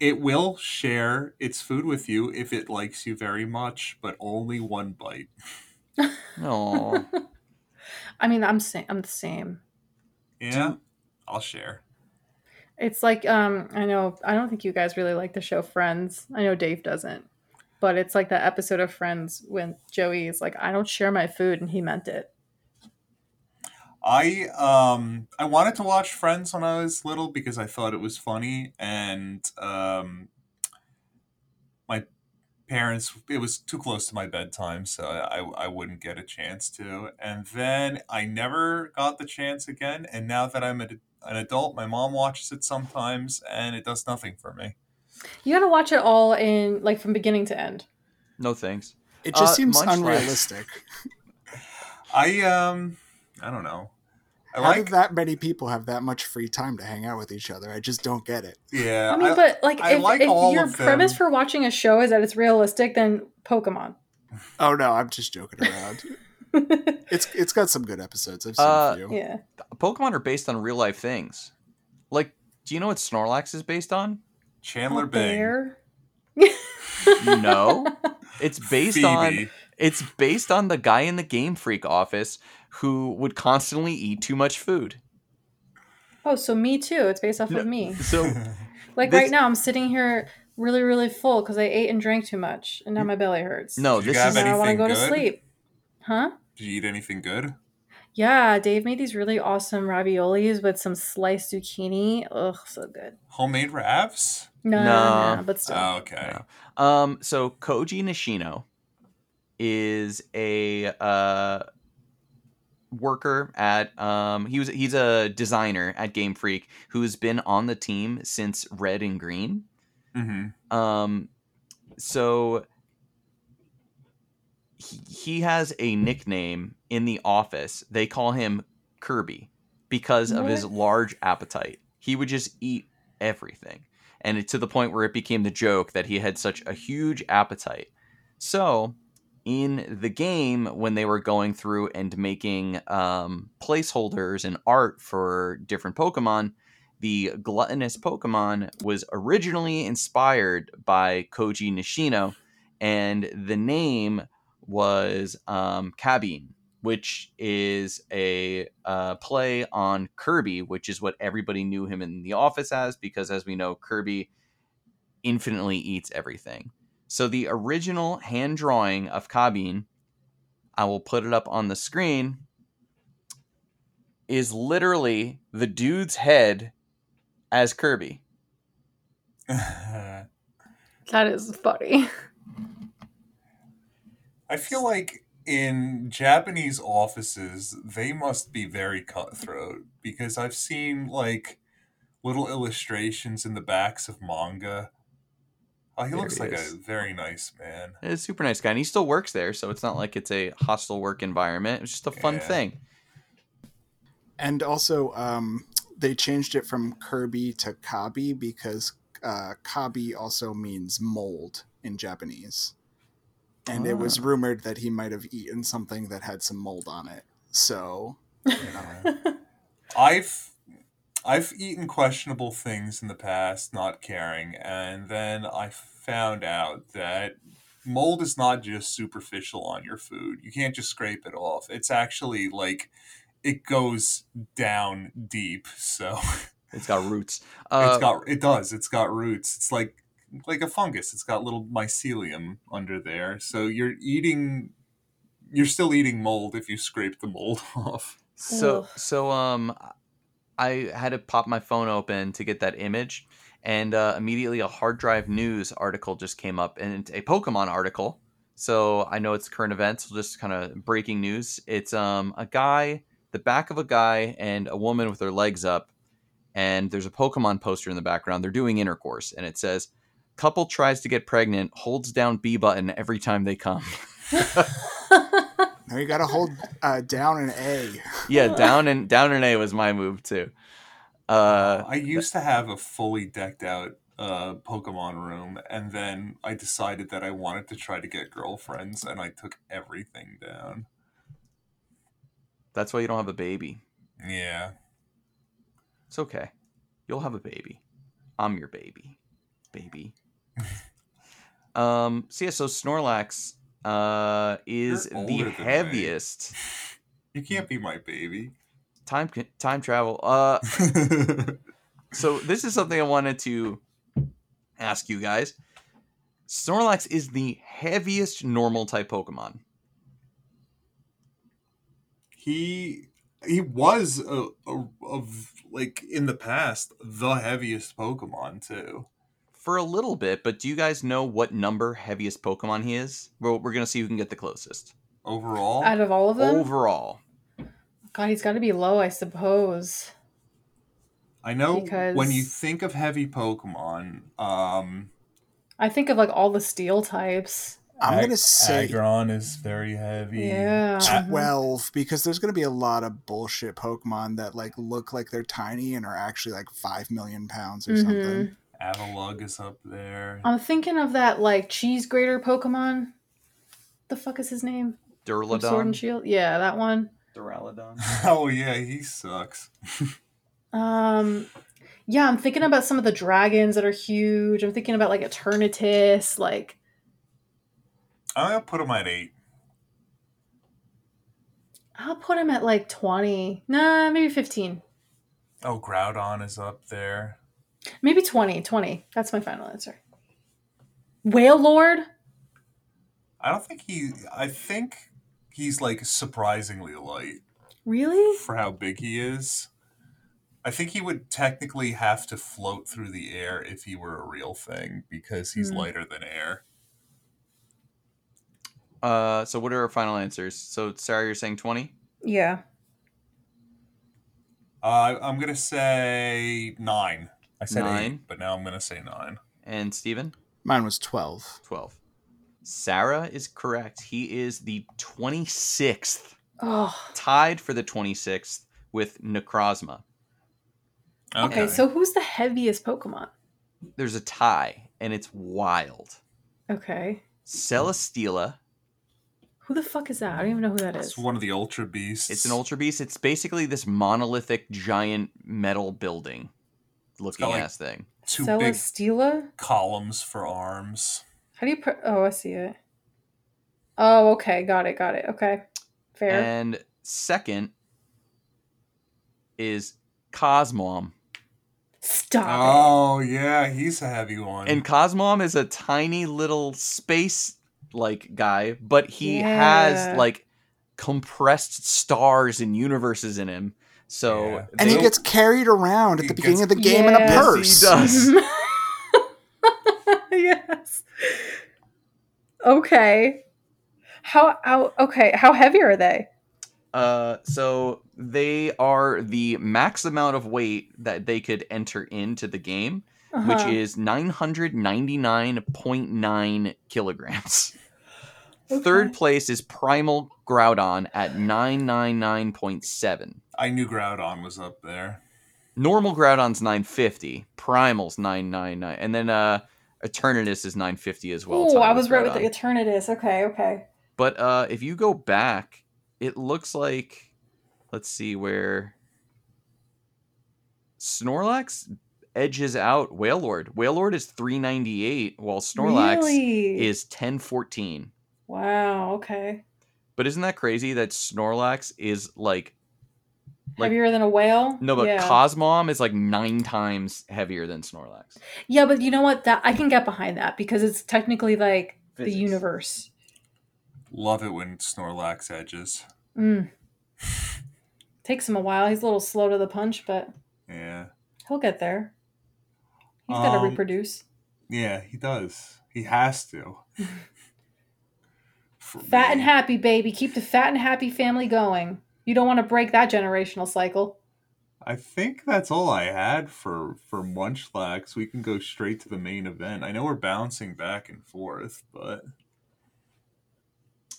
it will share its food with you if it likes you very much, but only one bite. <laughs> No. I mean, I'm sa- I'm the same. Yeah, I'll share. It's like um, I know I don't think you guys really like the show Friends. I know Dave doesn't, but it's like that episode of Friends when Joey is like, "I don't share my food," and he meant it. I um I wanted to watch Friends when I was little because I thought it was funny and um my parents it was too close to my bedtime so I I wouldn't get a chance to and then I never got the chance again and now that I'm a, an adult my mom watches it sometimes and it does nothing for me. You gotta watch it all in like from beginning to end. No thanks. It just Uh, seems unrealistic. <laughs> I um I don't know. I How like did that many people have that much free time to hang out with each other? I just don't get it. yeah I mean, but like, I if, like if all your of premise them. for watching a show is that it's realistic, then Pokemon. <laughs> Oh no, I'm just joking around. <laughs> it's it's got some good episodes. I've seen Uh, a few. yeah. Pokemon are based on real life things. Like, do you know what Snorlax is based on? Chandler A Bing. bear? <laughs> No. It's based on it's based on the guy in the Game Freak office who would constantly eat too much food. Oh, so me too. It's based off No. of me. So <laughs> Like This- right now, I'm sitting here really, really full because I ate and drank too much, and now my belly hurts. no, this is now I want to anything go to sleep. Huh? Did you eat anything good? Yeah, Dave made these really awesome raviolis with some sliced zucchini. Ugh, so good. Homemade ravs? No, No. no, but still. Oh, okay. No. Um, so Koji Nishino is a uh, worker at um, he was he's a designer at Game Freak who's been on the team since Red and Green. Mm-hmm. Um, so he, he has a nickname in the office. They call him Kirby because of his large appetite. He would just eat everything. And it, to the point where it became the joke that he had such a huge appetite. So, in the game, when they were going through and making um, placeholders and art for different Pokemon, the gluttonous Pokemon was originally inspired by Koji Nishino, and the name was um, Kabine, which is a uh, play on Kirby, which is what everybody knew him in the office as, because as we know, Kirby infinitely eats everything. So the original hand drawing of Kabine, I will put it up on the screen, is literally the dude's head as Kirby. <laughs> That is funny. I feel like in Japanese offices, they must be very cutthroat because I've seen like little illustrations in the backs of manga. Oh, he There looks he like is. a very nice man. He's a super nice guy, and he still works there, so it's not like it's a hostile work environment. It's just a fun Yeah. thing. And also, um, they changed it from Kirby to Kabi because uh, Kabi also means mold in Japanese. And it was Ah. rumored that he might have eaten something that had some mold on it. So, you know. <laughs> I've I've eaten questionable things in the past, not caring, and then I found out that mold is not just superficial on your food. You can't just scrape it off. It's actually like it goes down deep. So <laughs> It's got roots. Uh, it's got it does. It's got roots. It's like like a fungus. It's got little mycelium under there. So you're eating you're still eating mold if you scrape the mold <laughs> off. So so um I had to pop my phone open to get that image and uh, immediately a hard drive news article just came up and it's a Pokemon article. So I know it's current events, so just kind of breaking news. It's um a guy, the back of a guy and a woman with their legs up and there's a Pokemon poster in the background. They're doing intercourse and it says couple tries to get pregnant, holds down B button every time they come. <laughs> now you got to hold uh, down an A. yeah, down and down and A was my move too. Uh I used to have a fully decked out uh, Pokemon room, and then I decided that I wanted to try to get girlfriends, and I took everything down. That's why you don't have a baby. Yeah. It's okay. You'll have a baby. I'm your baby. Baby. <laughs> um so yeah, so Snorlax uh is You're the older than me. heaviest <laughs> You can't be my baby. Time time travel. Uh <laughs> so this is something I wanted to ask you guys. Snorlax is the heaviest normal type Pokemon. he he was a, a, of like in the past the heaviest Pokemon too. For a little bit, but do you guys know what number heaviest Pokemon he is? Well, we're gonna see who can get the closest. Overall, Out of all of them, Overall. God, he's got to be low, I suppose. I know because- when you think of heavy Pokemon, um, I think of like all the steel types. I'm Ag- going to say Aggron is very heavy. Yeah. Mhm. 12 because there's going to be a lot of bullshit Pokemon that like look like they're tiny and are actually like 5 million pounds or Mhm. something. Avalugg is up there. I'm thinking of that like cheese grater Pokemon. The fuck is his name? From Sword and Shield. Yeah, that one. Duraludon. <laughs> oh yeah, he sucks. <laughs> Um, yeah, I'm thinking about some of the dragons that are huge. I'm thinking about like Eternatus. Like, I'll put him at eight. I'll put him at like 20. Nah, maybe 15. Oh, Groudon is up there. Maybe 20. 20. That's my final answer. Wailord? I don't think he. I think he's like surprisingly light Really? for how big he is. I think he would technically have to float through the air if he were a real thing because he's Hmm. lighter than air. Uh, so what are our final answers? So Sarah, you're saying twenty. Yeah. Uh, I'm gonna say nine. I said Nine. eight, but now I'm gonna say nine. And Steven? Mine was 12. 12. Sarah is correct. He is the 26th, Oh. tied for the 26th with Necrozma. Okay. so who's the heaviest Pokemon? There's a tie, and it's wild. Okay. Celesteela. Who the fuck is that? I don't even know who that is. it's one of the Ultra Beasts. It's an Ultra Beast. It's basically this monolithic giant metal building looking got, like, ass thing. two big Celesteela? columns for arms. How do you put. Oh, I see it. Oh, okay. Got it. Got it. Okay. Fair. And second is Cosmoem. Stop Oh yeah, he's a heavy one. And Cosmoem is a tiny little space like guy, but he Yeah. has like compressed stars and universes in him. So Yeah. And he gets carried around at the beginning gets- of the game in a Yes, he purse. does. <laughs> it. yes. Okay. How, how okay, how heavy are they? Uh, so they are the max amount of weight that they could enter into the game, which Uh-huh. is 999.9 kilograms. Okay. Third place is Primal Groudon at 999.7. I knew Groudon was up there. Normal Groudon's 950, Primal's 999, and then uh Eternatus is 950 as well. Oh, I was right with the Eternatus. Okay, okay. But uh, if you go back, it looks like let's see where Snorlax edges out Wailord. Wailord is 398 while Snorlax Really? is 1014. Wow, okay. But isn't that crazy that Snorlax is like Like- Heavier than a whale? no, but yeah. Cosmoem is like 9 times heavier than Snorlax. yeah, but you know what? That I can get behind that because it's technically like the universe. Love it when Snorlax edges. Mm. <laughs> Takes him a while. He's a little slow to the punch, but Yeah. he'll get there. He's got to Um, reproduce. Yeah, he does. He has to. <laughs> For Fat and happy, baby. Keep the fat and happy family going. You don't want to break that generational cycle. I think that's all I had for for Munchlax. We can go straight to the main event. I know we're bouncing back and forth, but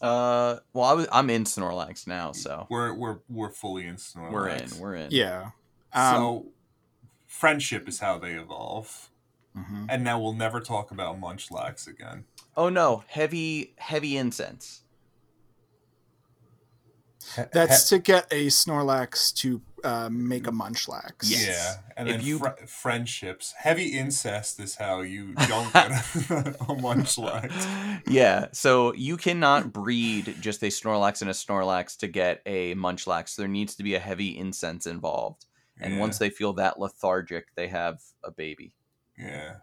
Uh, well, I was, I'm in Snorlax now, so we're we're we're fully in Snorlax. we're in. We're in. Yeah. Um, so friendship is how they evolve, mhm. and now we'll never talk about Munchlax again. Oh no, heavy heavy incense. That's to get a Snorlax to uh, make a Munchlax. Yes. Yeah, and If then you- fri- friendships. Heavy incest is how you <laughs> don't get a, <laughs> a Munchlax. yeah, so you cannot breed just a Snorlax and a Snorlax to get a Munchlax. There needs to be a heavy incense involved. And Yeah, once they feel that lethargic, they have a baby. yeah,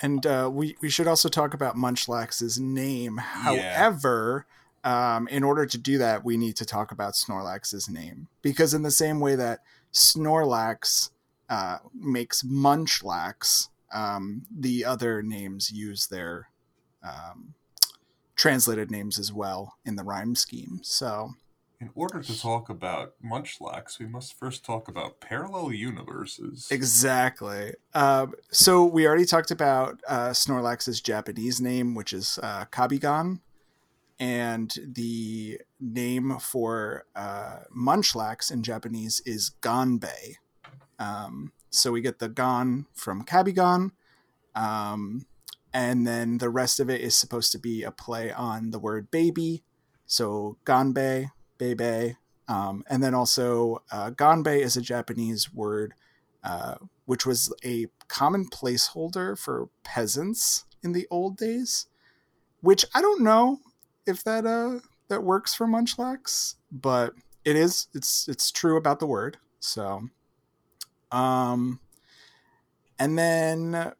And uh, we, we should also talk about Munchlax's name. However, um, in order to do that, we need to talk about Snorlax's name. Because, in the same way that Snorlax uh, makes Munchlax, um, the other names use their um, translated names as well in the rhyme scheme. So, in order to talk about Munchlax, we must first talk about parallel universes. Exactly. Um, so we already talked about uh, Snorlax's Japanese name, which is uh, Kabigan, and the name for uh, Munchlax in Japanese is Ganbei. Um, so we get the Gan from Kabigan, um, and then the rest of it is supposed to be a play on the word baby. So Ganbei, Bebe, um, and then also uh, Ganbei is a Japanese word uh, which was a common placeholder for peasants in the old days. Which I don't know if that uh, that works for Munchlax, but it is. It's it's true about the word. So, um, and then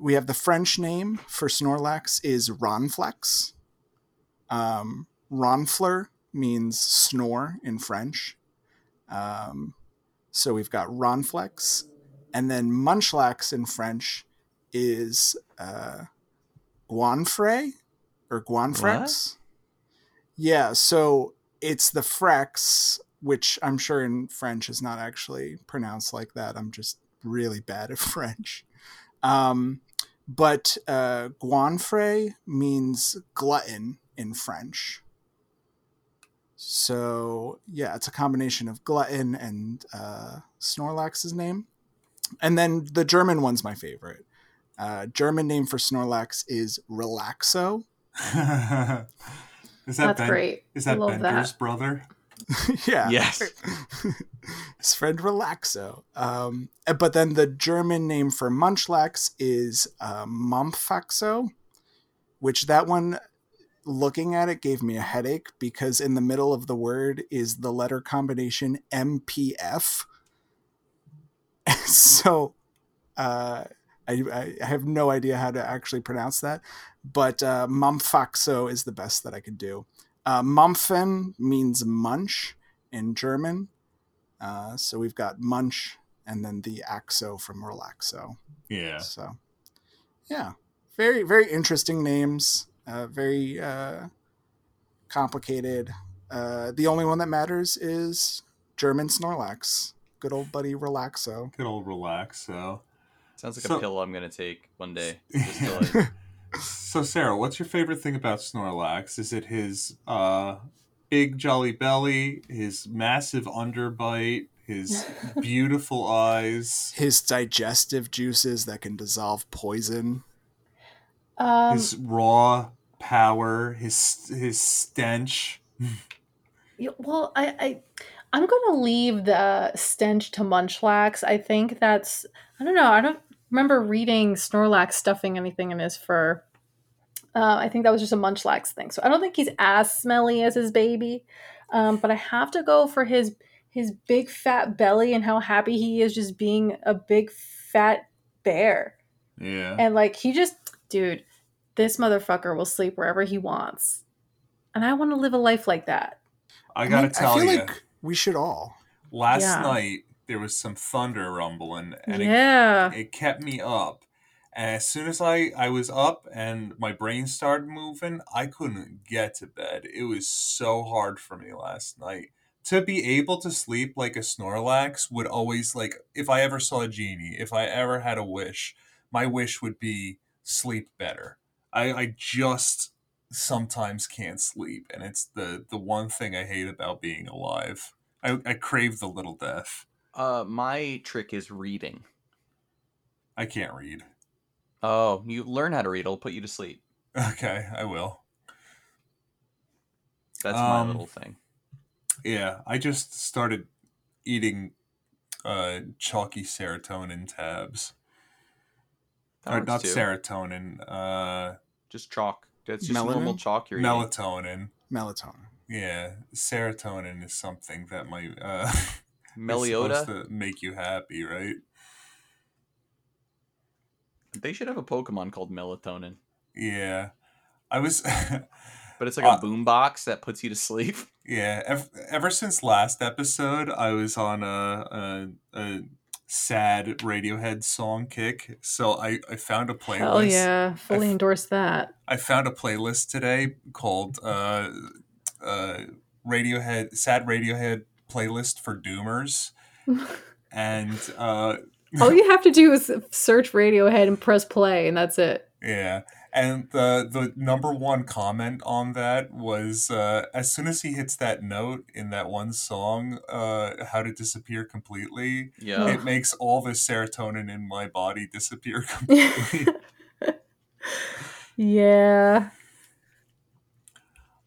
we have the French name for Snorlax is Ronflex. Um, Ronfleur means snore in French. Um, so we've got Ronflex, and then Munchlax in French is uh, Guanfray or Guanfrex. Yeah, so it's the Frex, which I'm sure in French is not actually pronounced like that. I'm just really bad at <laughs> French. Um, but uh, Guanfray means glutton in French. So yeah, it's a combination of glutton and uh, Snorlax's name, and then the German one's my favorite. Uh, German name for Snorlax is Relaxo. <laughs> is that That's ben- great. Is that Bender's that. brother? <laughs> yeah. Yes. <laughs> His friend Relaxo. Um, but then the German name for Munchlax is uh, Mampfaxo, which that one, looking at it, gave me a headache because in the middle of the word is the letter combination MPF. <laughs> so uh, I, I have no idea how to actually pronounce that, but uh, Mampfaxo is the best that I could do. Uh, Mumpfen means munch in German. Uh, so we've got munch and then the axo from relaxo. Yeah. So, yeah, very very interesting names. Uh, very uh, complicated. Uh, the only one that matters is German Snorlax. Good old buddy Relaxo. Good old relax. So, Sounds like So- a pill I'm gonna take one day. <laughs> Like, so Sarah, what's your favorite thing about Snorlax? Is it his uh, big jolly belly, his massive underbite, his <laughs> beautiful eyes, His digestive juices that can dissolve poison. Um, his raw power, his his stench? Yeah, well, I, I I'm gonna leave the stench to Munchlax. I think that's I don't know. I don't remember reading Snorlax stuffing anything in his fur. Uh, I think that was just a Munchlax thing. So I don't think he's as smelly as his baby. Um, but I have to go for his his big fat belly and how happy he is just being a big fat bear. Yeah. And like he just, dude, this motherfucker will sleep wherever he wants. And I want to live a life like that. I gotta mean, tell I feel you, like we should all. last Yeah. night there was some thunder rumbling, and it it kept me up. And as soon as I, I was up and my brain started moving, I couldn't get to bed. It was so hard for me last night. To be able to sleep like a Snorlax would always, like, if I ever saw a genie, if I ever had a wish, my wish would be sleep better. I, I just sometimes can't sleep, and it's the, the one thing I hate about being alive. I, I crave the little death. Uh, my trick is reading. I can't read. Oh, you learn how to read. It'll put you to sleep. Okay, I will. That's my Um, little thing. Yeah, I just started eating uh chalky serotonin tabs. That or not too. serotonin, uh Just chalk. That's just Melanin? normal chalk you're eating. melatonin. Melatonin. Yeah, serotonin is something that might uh is <laughs> Meliota. supposed to make you happy, right? They should have a Pokemon called Melatonin, Yeah. I was <laughs> but it's like Uh, a boombox that puts you to sleep. <laughs> Yeah, ever, ever since last episode, I was on a, a, a sad Radiohead song kick. So I, I found a playlist. Hell yeah. Fully I've- endorse that. I found a playlist today called uh, uh, Radiohead Sad Radiohead playlist for Doomers, <laughs> and uh, All <laughs> you have to do is search Radiohead and press play, and that's it. yeah, and the the number one comment on that was uh, as soon as he hits that note in that one song, uh, "How to Disappear Completely," Yeah. it makes all the serotonin in my body disappear <laughs> completely. yeah.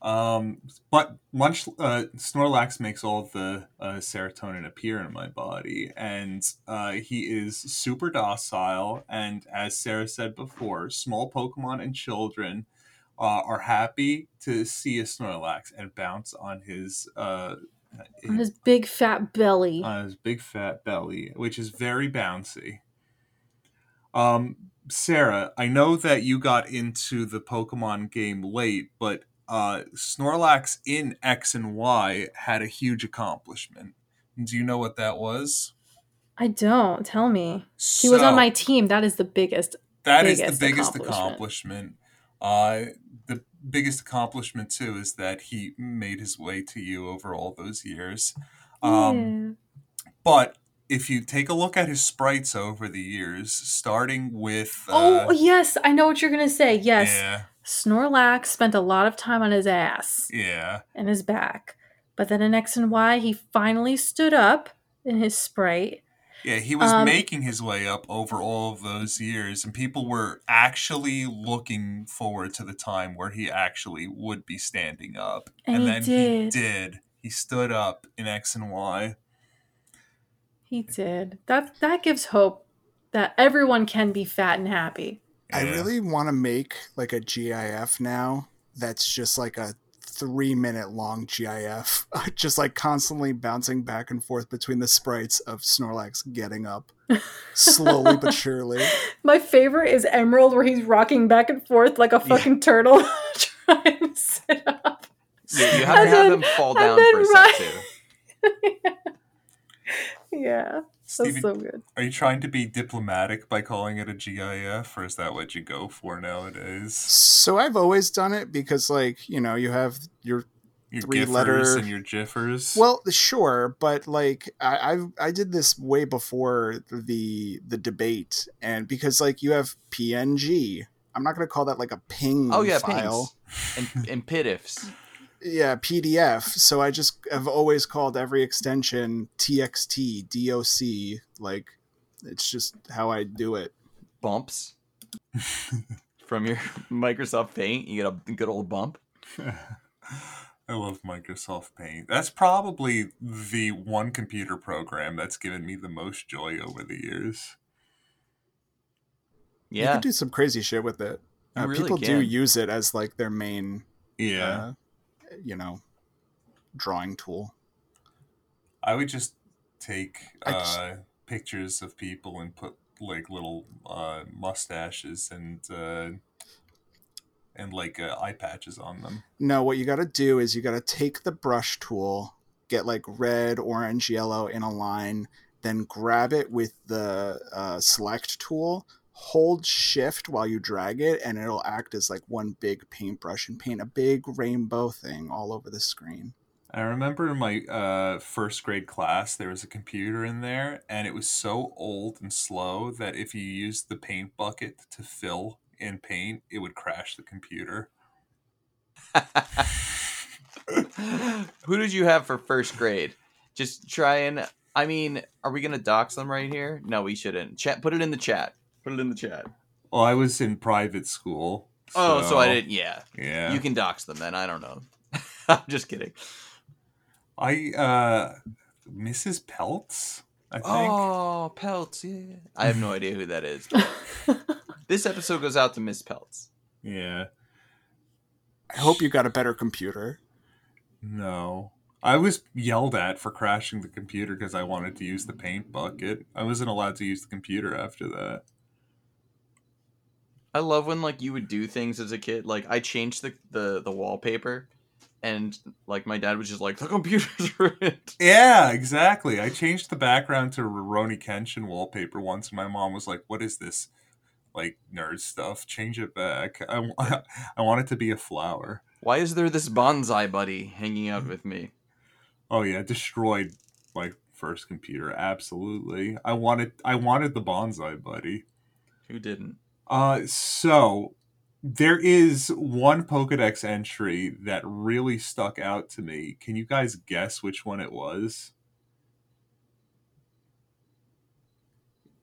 Um, but Munch, uh, Snorlax makes all the uh, serotonin appear in my body, and uh, he is super docile. And as Sarah said before, small Pokemon and children uh, are happy to see a Snorlax and bounce on his uh, On his big fat belly. on his big fat belly, which is very bouncy. Um, Sarah, I know that you got into the Pokemon game late, but uh, Snorlax in X and Y had a huge accomplishment. Do you know what that was? I don't. Tell me. He was on my team. That is the biggest. That is biggest the biggest accomplishment. accomplishment. Uh, the biggest accomplishment too is that he made his way to you over all those years. Um, But if you take a look at his sprites over the years, starting with uh, oh, yes. I know what you're going to say. Yes. yeah, Snorlax spent a lot of time on his ass yeah, and his back. But then in X and Y, he finally stood up in his sprite. yeah, he was Um, making his way up over all of those years, and people were actually looking forward to the time where he actually would be standing up, And he then he did. did. He stood up in X and Y. He did. That that gives hope that everyone can be fat and happy. I really want to make like a GIF now that's just like a three minute long GIF, <laughs> just like constantly bouncing back and forth between the sprites of Snorlax getting up slowly but <laughs> surely. My favorite is Emerald, where he's rocking back and forth like a fucking turtle <laughs> trying to sit up. You, you have to And have then- him fall down for a Ryan- sec too. Yeah. Steven, so good. are you trying to be diplomatic by calling it a GIF, or is that what you go for nowadays? So I've always done it because, like, you know, you have your Your Three GIFers letter- and your GIFers. well, sure, but like I I I did this way before the the debate, and because like you have PNG, I'm not gonna call that like a ping Oh yeah, file. pings and and pitifs. Yeah pdf so i just have always called every extension txt doc like it's just how i do it bumps <laughs> from your Microsoft Paint. You get a good old bump. <laughs> I love Microsoft Paint. That's probably the one computer program that's given me the most joy over the years. Yeah. You Yeah, can do some crazy shit with it uh, really people do use it as like their main Yeah. uh, you know drawing tool I would just take just- uh, pictures of people and put like little uh, mustaches and uh, and like uh, eye patches on them. no what you got to do is you got to take the brush tool get like red orange yellow in a line then grab it with the uh, select tool hold shift while you drag it and it'll act as like one big paintbrush and paint a big rainbow thing all over the screen I remember in my uh, first grade class, there was a computer in there, and it was so old and slow that if you used the paint bucket to fill in paint, it would crash the computer. <laughs> Who did you have for first grade? Just try and. I mean, are we gonna dox them right here? No, we shouldn't. Chat. Put it in the chat. Put it in the chat. Well, I was in private school. Oh, so I didn't. Yeah, Yeah. you can dox them then. I don't know. <laughs> I'm just kidding. I uh Mrs. Peltz, I think. Oh, Peltz. Yeah, I have no idea who that is. <laughs> this episode goes out to Miss Peltz. Yeah. I hope you got a better computer. No. I was yelled at for crashing the computer because I wanted to use the paint bucket. I wasn't allowed to use the computer after that. I love when like you would do things as a kid. Like I changed the the, the wallpaper, and like my dad was just like the computer's <laughs> ruined. Yeah, exactly. I changed the background to Rurouni Kenshin wallpaper once, and my mom was like, "What is this, like nerd stuff? Change it back. <laughs> I, I want it to be a flower." Why is there this BonziBuddy hanging out with me? Oh yeah, destroyed my first computer. Absolutely. I wanted I wanted the BonziBuddy. Who didn't? Uh, so there is one Pokedex entry that really stuck out to me. Can you guys guess which one it was?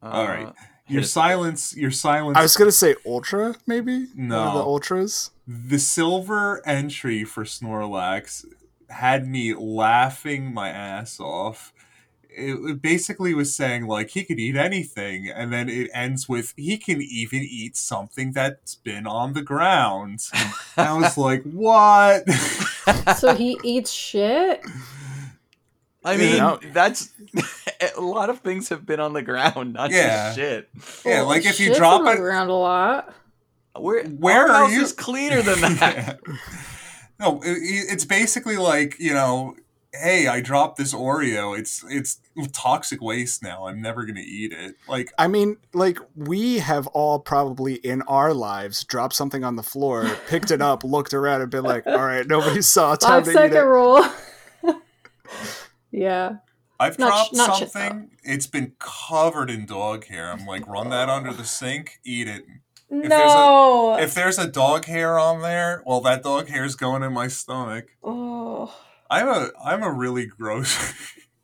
All right. Uh, hit Your us it. silence, your silence. I was gonna say Ultra, maybe. One of the Ultras. the silver entry for Snorlax had me laughing my ass off. It it basically was saying like he could eat anything, and then it ends with he can even eat something that's been on the ground. And I was like, <laughs> what? <laughs> so he eats shit. I You mean, know- that's <laughs> a lot of things have been on the ground, not Yeah. just shit. yeah, Well, like if you drop on it, ground a lot. Where Where are you? is cleaner than that. no, it, it's basically like you know, hey, I dropped this Oreo. It's it's toxic waste now. I'm never gonna eat it. Like I mean, like we have all probably in our lives dropped something on the floor, picked it up, looked around, and been like, "All right, nobody <laughs> saw. Time Five to eat second it." rule. <laughs> yeah. I've Not dropped sh- not shit, something. It's been covered in dog hair. I'm like, run that under the sink, eat it. there's a- No. If there's a dog hair on there, well, that dog hair is going in my stomach. oh. I'm a I'm a really gross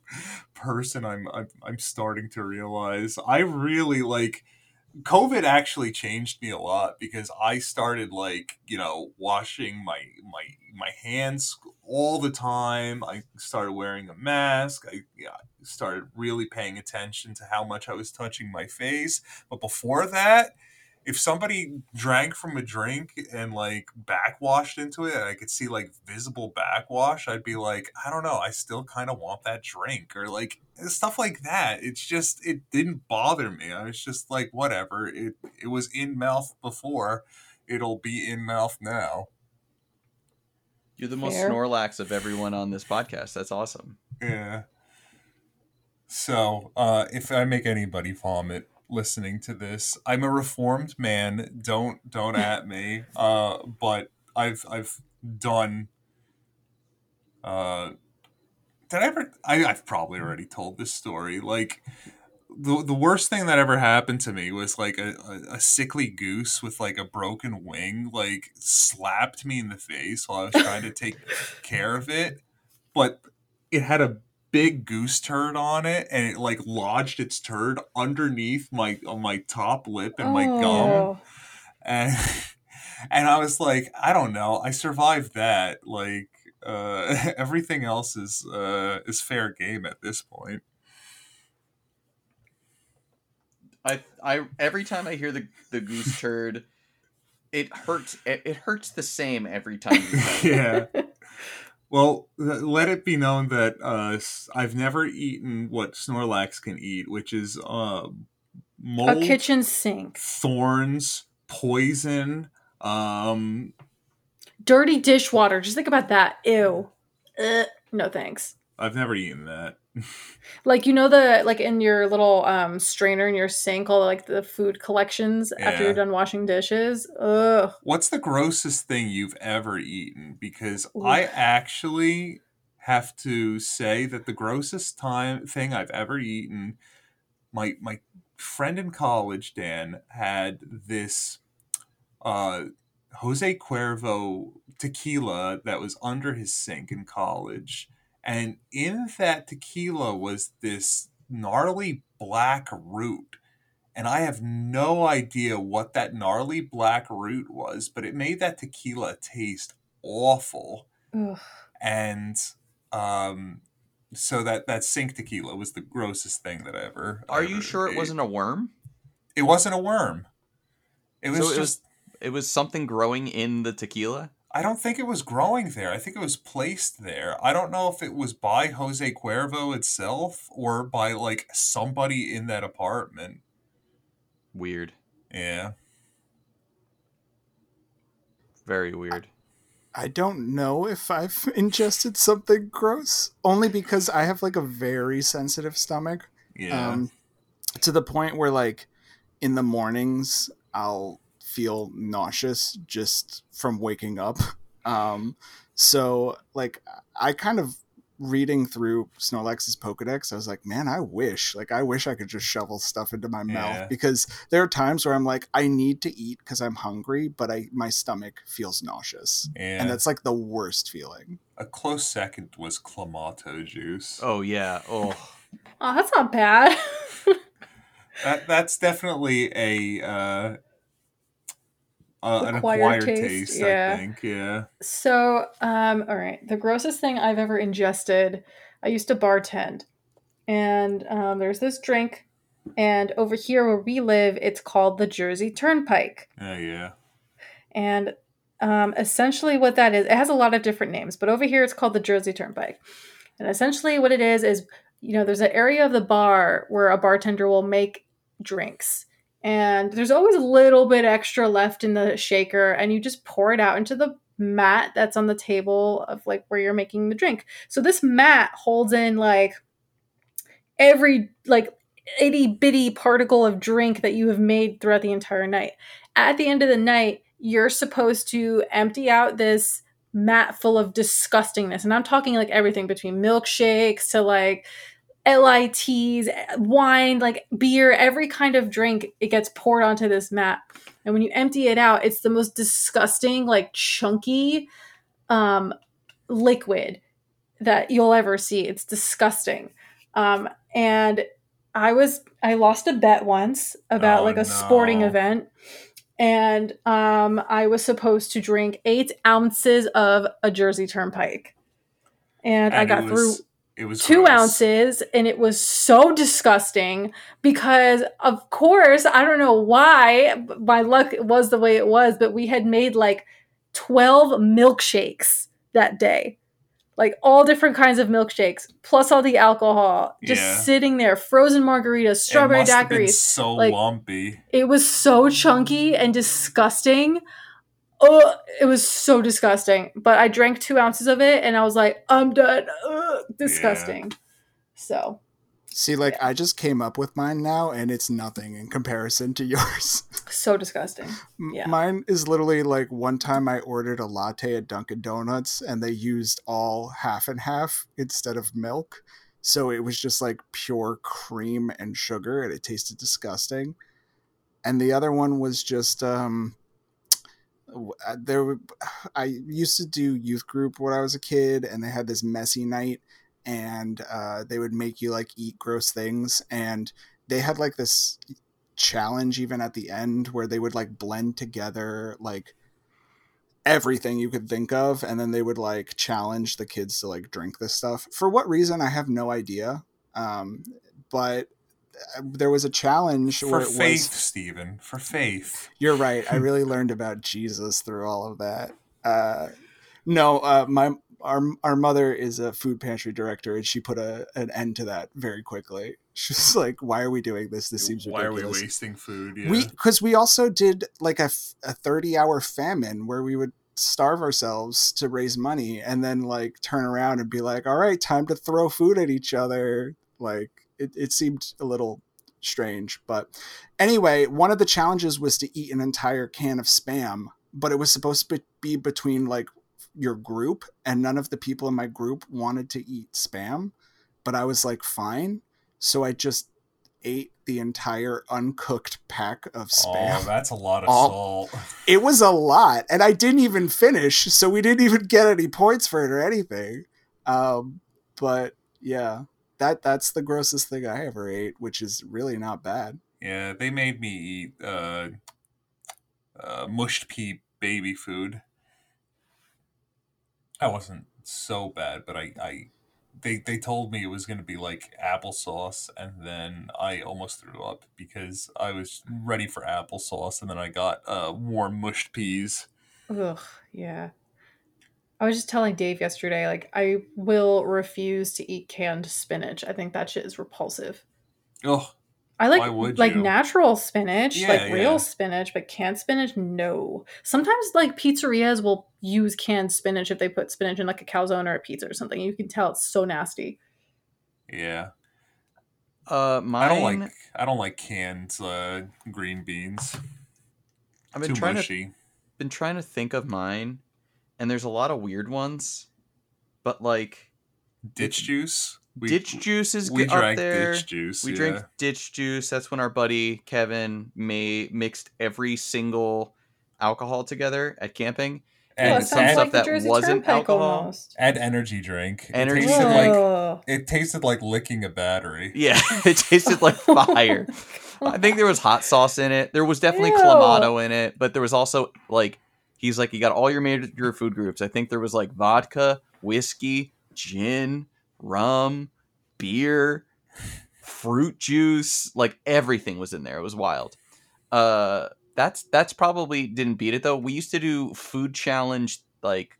<laughs> person. I'm, I'm I'm starting to realize I really like COVID actually changed me a lot because I started like you know washing my my my hands all the time. I started wearing a mask. I yeah, started really paying attention to how much I was touching my face. But before that, if somebody drank from a drink and like backwashed into it and I could see like visible backwash, I'd be like, I don't know, I still kind of want that drink or like stuff like that. It's just it didn't bother me. I was just like, whatever. It it was in mouth before, it'll be in mouth now. You're the most Fair. Snorlax of everyone on this podcast. That's awesome. Yeah. So, uh, if I make anybody vomit listening to this, I'm a reformed man. Don't don't <laughs> at me. Uh, but I've I've done. Uh, did I ever? I, I've probably already told this story. Like the the worst thing that ever happened to me was like a, a, a sickly goose with like a broken wing like slapped me in the face while I was trying to take <laughs> care of it, but it had a big goose turd on it and it like lodged its turd underneath my on my top lip and my gum Oh. and <laughs> and I was like, I don't know, I survived that. Like uh, <laughs> everything else is uh, is fair game at this point. I I every time I hear the the goose turd, it hurts. It, it hurts the same every time. You <laughs> yeah. Well, th- let it be known that uh, I've never eaten what Snorlax can eat, which is uh, A mold, kitchen sink. thorns, poison. Um, Dirty dishwater. Just think about that. Ew. Ugh. No thanks. I've never eaten that. <laughs> Like you know the like in your little um strainer in your sink, all like the food collections after you're done washing dishes. Ugh. What's the grossest thing you've ever eaten? Because Ooh. I actually have to say that the grossest time thing I've ever eaten, my my friend in college, Dan, had this uh Jose Cuervo tequila that was under his sink in college. And in that tequila was this gnarly black root. And I have no idea what that gnarly black root was, but it made that tequila taste awful. Ugh. And um, so that, that sink tequila was the grossest thing that I ever. Are ever you sure it wasn't a worm? It wasn't a worm. It was So it just. was- It was something growing in the tequila. I don't think it was growing there. I think it was placed there. I don't know if it was by Jose Cuervo itself or by like somebody in that apartment. Weird. Yeah. Very weird. I don't know if I've <laughs> ingested something gross, only because I have like a very sensitive stomach. Yeah. Um, to the point where like in the mornings I'll feel nauseous just from waking up. Um, so like I kind of reading through Snorlax's Pokedex, I was like, man, I wish, like, I wish I could just shovel stuff into my Yeah. mouth because there are times where I'm like, I need to eat because I'm hungry, but I my stomach feels nauseous, yeah. and that's like the worst feeling. a close second was Clamato juice. Oh yeah. Oh. Oh, that's not bad. <laughs> That that's definitely a uh, uh, an Acquired acquired taste, taste, yeah. I think. Yeah. So, um, all right. The grossest thing I've ever ingested, I used to bartend. And um, there's this drink, and over here where we live, it's called the Jersey Turnpike. Oh yeah. And um, essentially, what that is, it has a lot of different names, but over here it's called the Jersey Turnpike. And essentially, what it is is, you know, there's an area of the bar where a bartender will make drinks. And there's always a little bit extra left in the shaker, and you just pour it out into the mat that's on the table of like where you're making the drink. So this mat holds in like every like itty bitty particle of drink that you have made throughout the entire night. At the end of the night, you're supposed to empty out this mat full of disgustingness. And I'm talking like everything between milkshakes to like LITs, wine, like beer, every kind of drink, it gets poured onto this mat. And when you empty it out, it's the most disgusting, like chunky um, liquid that you'll ever see. It's disgusting. Um, and I was I lost a bet once about Oh, like a sporting event, and um, I was supposed to drink eight ounces of a Jersey Turnpike, and, I got it through was, It was two gross. ounces and it was so disgusting because of course i don't know why my luck was the way it was but we had made like 12 milkshakes that day like all different kinds of milkshakes plus all the alcohol just Yeah. sitting there frozen margaritas strawberry it must have been daiquiris so like- lumpy. it was so chunky and disgusting. Oh, it was so disgusting. But I drank two ounces of it and I was like, I'm done. Ugh, disgusting. So See, like I just came up with mine now, and it's nothing in comparison to <laughs> yours. So disgusting. Yeah. Mine is literally like one time I ordered a latte at Dunkin' Donuts, and they used all half and half instead of milk, so it was just like pure cream and sugar, and it tasted disgusting. And the other one was just um, w- there. w- <sighs> I used to do youth group when I was a kid, and they had this messy night, and uh, they would make you like eat gross things, and they had like this challenge even at the end where they would like blend together like everything you could think of and then they would like challenge the kids to like drink this stuff for what reason i have no idea um but uh, there was a challenge For faith, was Stephen. For faith. you're right. I really <laughs> learned about Jesus through all of that. Uh, no, uh, my our our mother is a food pantry director, and she put a an end to that very quickly. <laughs> She's like, "Why are we doing this? This seems Why are we wasting food? Yeah. We because we also did like a a thirty hour famine where we would starve ourselves to raise money, and then like turn around and be like, "All right, time to throw food at each other." Like it, it seemed a little strange, but anyway, one of the challenges was to eat an entire can of spam, but it was supposed to be between like your group, and none of the people in my group wanted to eat spam, but I was like, fine. So I just ate the entire uncooked pack of spam. Oh, <laughs> that's a lot of All- salt. <laughs> It was a lot, and I didn't even finish, so we didn't even get any points for it or anything. Um, but yeah, that that's the grossest thing I ever ate, which is really not bad. Yeah, they made me eat uh, uh, mushed pea baby food. That wasn't so bad, but I, I they they told me it was going to be like applesauce, and then I almost threw up because I was ready for applesauce, and then I got uh, warm mushed peas. Ugh, yeah. I was just telling Dave yesterday, like I will refuse to eat canned spinach. I think that shit is repulsive. Oh, I like Why would like you? natural spinach, Yeah, like real yeah. spinach, but canned spinach, no. Sometimes like pizzerias will use canned spinach if they put spinach in like a calzone or a pizza or something. You can tell it's so nasty. yeah. Uh, mine. I don't like I don't like canned uh, green beans. I've been Too trying to been trying to think of mine, and there's a lot of weird ones, but like Ditch juice. We, ditch juice is We good up drank there. ditch juice. we yeah. drink ditch juice. That's when our buddy Kevin may mixed every single alcohol together at camping. and, oh, it some sounds stuff like that wasn't alcohol. almost. and energy drink. Energy it tasted like it tasted like licking a battery. Yeah, <laughs> it tasted like <laughs> oh fire. I think there was hot sauce in it. There was definitely Ew. clamato in it, but there was also like he's like you got all your major food groups. I think there was like vodka, whiskey, gin, rum, beer, fruit juice, like everything was in there. It was wild. Uh that's that's probably didn't beat it though. We used to do food challenge like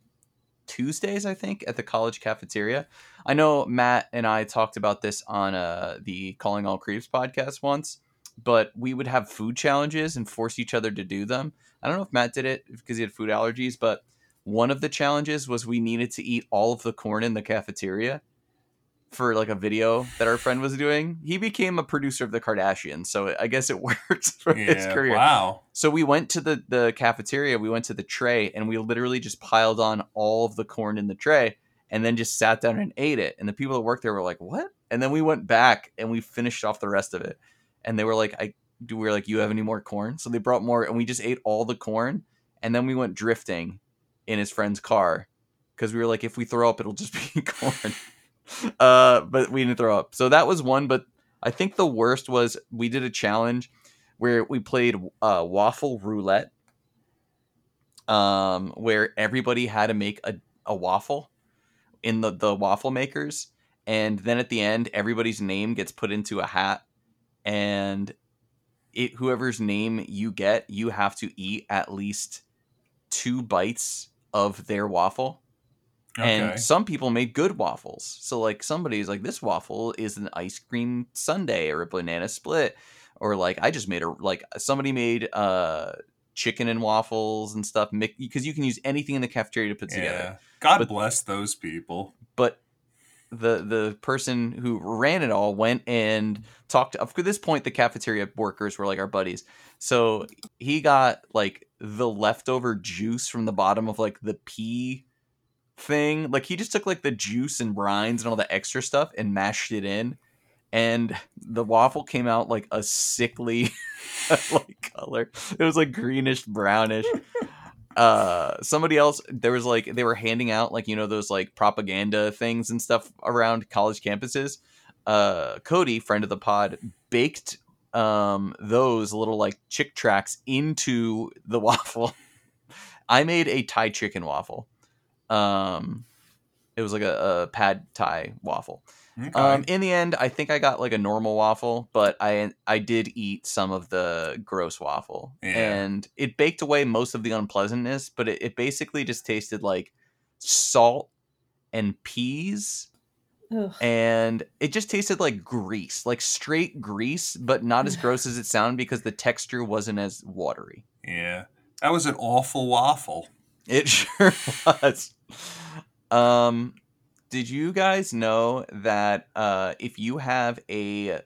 Tuesdays, I think, at the college cafeteria. I know Matt and I talked about this on uh, the Calling All Creeps podcast once, but we would have food challenges and force each other to do them. I don't know if Matt did it because he had food allergies, but one of the challenges was we needed to eat all of the corn in the cafeteria for like a video that our friend was doing. He became a producer of the Kardashians, so I guess it <laughs> worked for his career. Wow. So we went to the the cafeteria, we went to the tray, and we literally just piled on all of the corn in the tray, and then just sat down and ate it. And the people that worked there were like, "What?" And then we went back and we finished off the rest of it. And they were like, "I." We were like, "You have any more corn?" So they brought more, and we just ate all the corn. And then we went drifting in his friend's car because we were like, "If we throw up, it'll just <laughs> be corn." <laughs> uh, but we didn't throw up. So that was one. But I think the worst was we did a challenge where we played uh, waffle roulette, um, where everybody had to make a, a waffle in the, the waffle makers. And then at the end, everybody's name gets put into a hat. And it, whoever's name you get, you have to eat at least two bites of their waffle. Okay. And some people made good waffles. So like somebody's like this waffle is an ice cream sundae or a banana split or like I just made a like somebody made uh chicken and waffles and stuff because you can use anything in the cafeteria to put together. God But- bless those people. But the the person who ran it all went and talked. Up to this point, the cafeteria workers were like our buddies. So he got like the leftover juice from the bottom of like the pea thing. Like he just took like the juice and brines and all the extra stuff and mashed it in. And the waffle came out like a sickly <laughs> like color. It was like greenish brownish. Uh somebody else there was like they were handing out like you know those like propaganda things and stuff around college campuses. Uh Cody, friend of the pod, baked um those little like Chick tracts into the <laughs> waffle. I made a Thai chicken waffle. Um, it was like a, a pad Thai waffle. Okay. Um, in the end, I think I got like a normal waffle, but I I did eat some of the gross waffle, Yeah. and it baked away most of the unpleasantness. But it, it basically just tasted like salt and peas, Ugh. and it just tasted like grease, like straight grease, but not as gross as it sounded because the texture wasn't as watery. yeah. That was an awful waffle. It <laughs> sure was. Um, did you guys know that uh, if you have a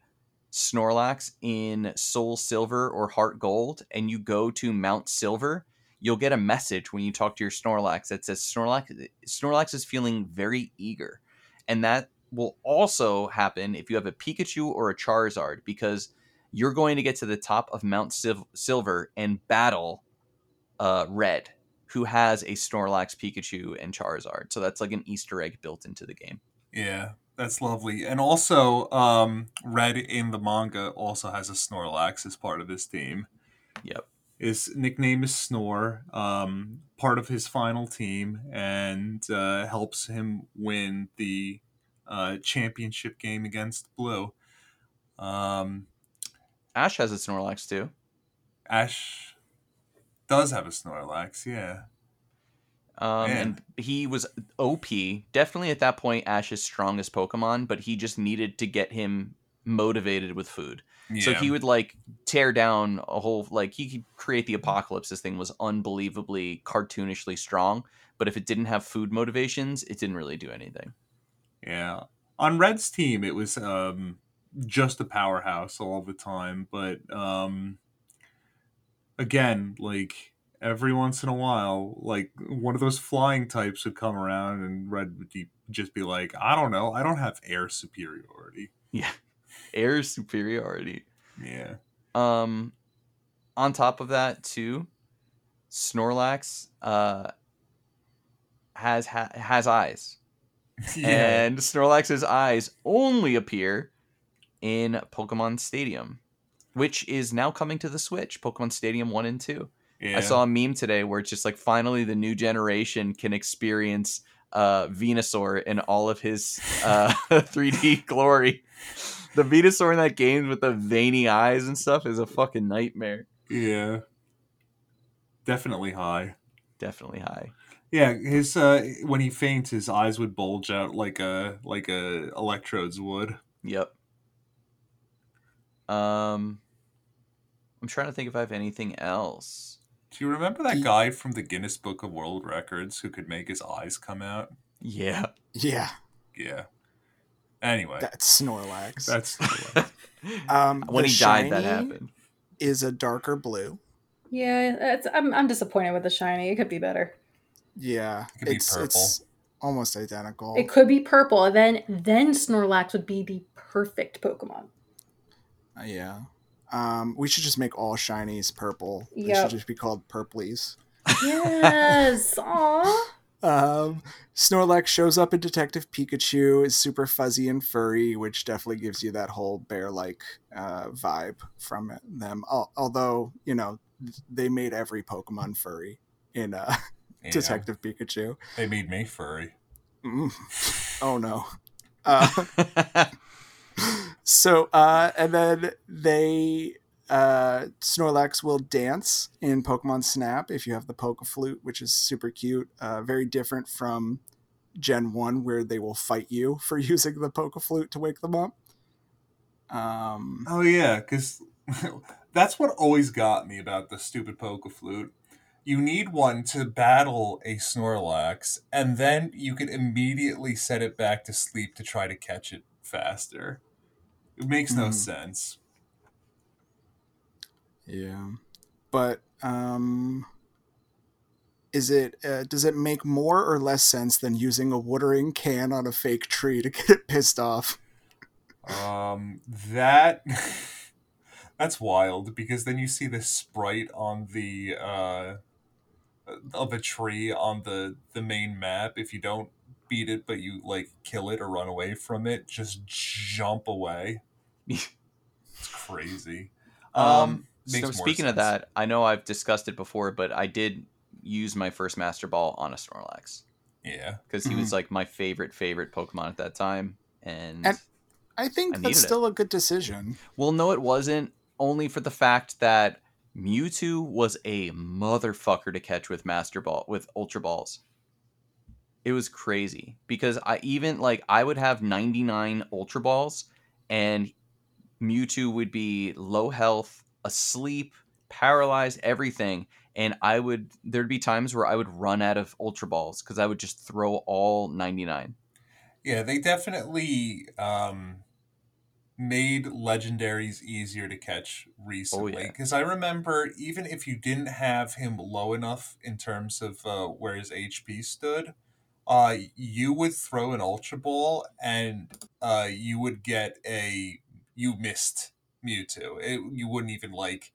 Snorlax in Soul Silver or Heart Gold and you go to Mount Silver, you'll get a message when you talk to your Snorlax that says Snorlax Snorlax is feeling very eager. And that will also happen if you have a Pikachu or a Charizard because you're going to get to the top of Mount Sil- Silver and battle uh, Red, who has a Snorlax, Pikachu, and Charizard. So that's like an Easter egg built into the game. Yeah, that's lovely. And also, um, Red in the manga also has a Snorlax as part of his team. Yep. His nickname is Snore, um, part of his final team, and uh, helps him win the uh, championship game against Blue. Um, Ash has a Snorlax too. Ash does have a Snorlax, yeah. Um, Man. and he was OP. Definitely at that point, Ash's strongest Pokemon, but he just needed to get him motivated with food. yeah. So he would like tear down a whole like he could create the apocalypse. This thing was unbelievably cartoonishly strong, but if it didn't have food motivations, it didn't really do anything. Yeah. On Red's team, it was um, just a powerhouse all the time. But um, again, like every once in a while, like one of those flying types would come around, and Red would just be like, I don't know, I don't have air superiority. Yeah. <laughs> Air superiority. Yeah. Um, on top of that, too, Snorlax uh has ha- has eyes, <laughs> yeah. and Snorlax's eyes only appear in Pokemon Stadium, which is now coming to the Switch. Pokemon Stadium One and Two. yeah. I saw a meme today where it's just like finally the new generation can experience uh Venusaur in all of his uh <laughs> 3D <laughs> glory. The Venusaur in that game with the veiny eyes and stuff is a fucking nightmare. Yeah. Definitely high. Definitely high. Yeah, his uh when he faints, his eyes would bulge out like a like a electrodes would. Yep. Um I'm trying to think if I have anything else. Do you remember that guy from the Guinness Book of World Records who could make his eyes come out? Yeah. Yeah, Yeah. Anyway, that's Snorlax. that's Snorlax. <laughs> um, when the he died that shiny happened. Is a darker blue. Yeah, it's, I'm I'm disappointed with the shiny. It could be better. Yeah, It could be it's purple. it's almost identical. It could be purple. and Then then Snorlax would be the perfect Pokemon. Uh, yeah. Um, we should just make all shinies purple. They should just be called purplies. Yes. <laughs> Aww. Um, Snorlax shows up in Detective Pikachu, is super fuzzy and furry, which definitely gives you that whole bear-like uh, vibe from them. Al- although, you know, they made every Pokemon furry in uh, Yeah, Detective Pikachu. They made me furry. Mm. Oh no. <laughs> Uh, so uh and then they uh Snorlax will dance in Pokemon Snap if you have the Poke Flute, which is super cute. Uh very different from Gen 1 where they will fight you <laughs> for using the Poke Flute to wake them up. Um Oh yeah, because <laughs> that's what always got me about the stupid Poke Flute. you need one to battle a Snorlax, and then you can immediately set it back to sleep to try to catch it faster. It makes no Hmm. sense. Yeah, but um, is it uh, does it make more or less sense than using a watering can on a fake tree to <laughs> get it pissed off? Um, that <laughs> that's wild because then you see this sprite on the uh of a tree on the the main map. If you don't beat it, but you like kill it or run away from it, just jump away. it's crazy. Um, makes so more speaking of that, I know I've discussed it before, but I did use my first Master Ball on a Snorlax yeah, because he was like my favorite favorite Pokemon at that time, and, And- I think I that's needed it. still a good decision. well, no, it wasn't. Only for the fact that Mewtwo was a motherfucker to catch with Master Ball with Ultra Balls. It was crazy because I even like I would have 99 Ultra Balls and Mewtwo would be low health, asleep, paralyzed, everything. And I would there'd be times where I would run out of Ultra Balls because I would just throw all 99. yeah. They definitely um made legendaries easier to catch recently Oh, yeah. because I remember even if you didn't have him low enough in terms of uh, where his HP stood, uh, you would throw an ultra ball and uh, you would get a you missed Mewtwo. It, you wouldn't even like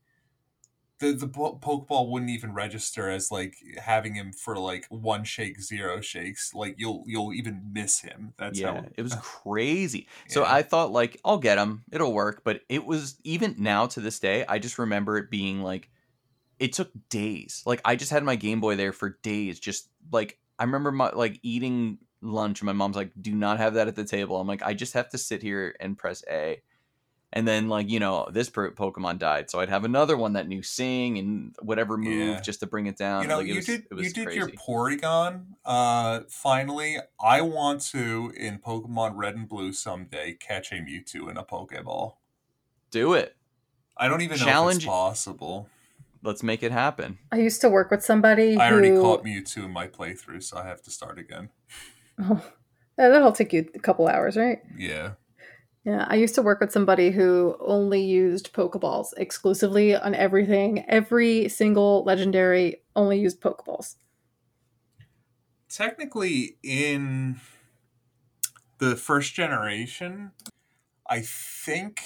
the the po- Pokeball wouldn't even register as like having him for like one shake, zero shakes. Like you'll you'll even miss him. That's yeah, how it was <laughs> crazy. So I thought like I'll get him, it'll work. But it was even now to this day, I just remember it being like it took days. Like I just had my Game Boy there for days. Just like I remember my like eating lunch. and My mom's like, "Do not have that at the table." I'm like, I just have to sit here and press A. And then like you know this per- Pokemon died, so I'd have another one that knew Sing and whatever move Yeah. just to bring it down. you know, like, it you was, did it was you did crazy. your Porygon. Uh, finally, I want to in Pokemon Red and Blue someday catch a Mewtwo in a Pokeball. Do it. I don't even know if Challenge- it's possible. Let's make it happen. I used to work with somebody I already who caught Mewtwo in my playthrough, so I have to start again. Oh, that'll take you a couple hours, right? Yeah, Yeah, I used to work with somebody who only used Pokeballs exclusively on everything. Every single legendary only used Pokeballs. technically in the first generation, I think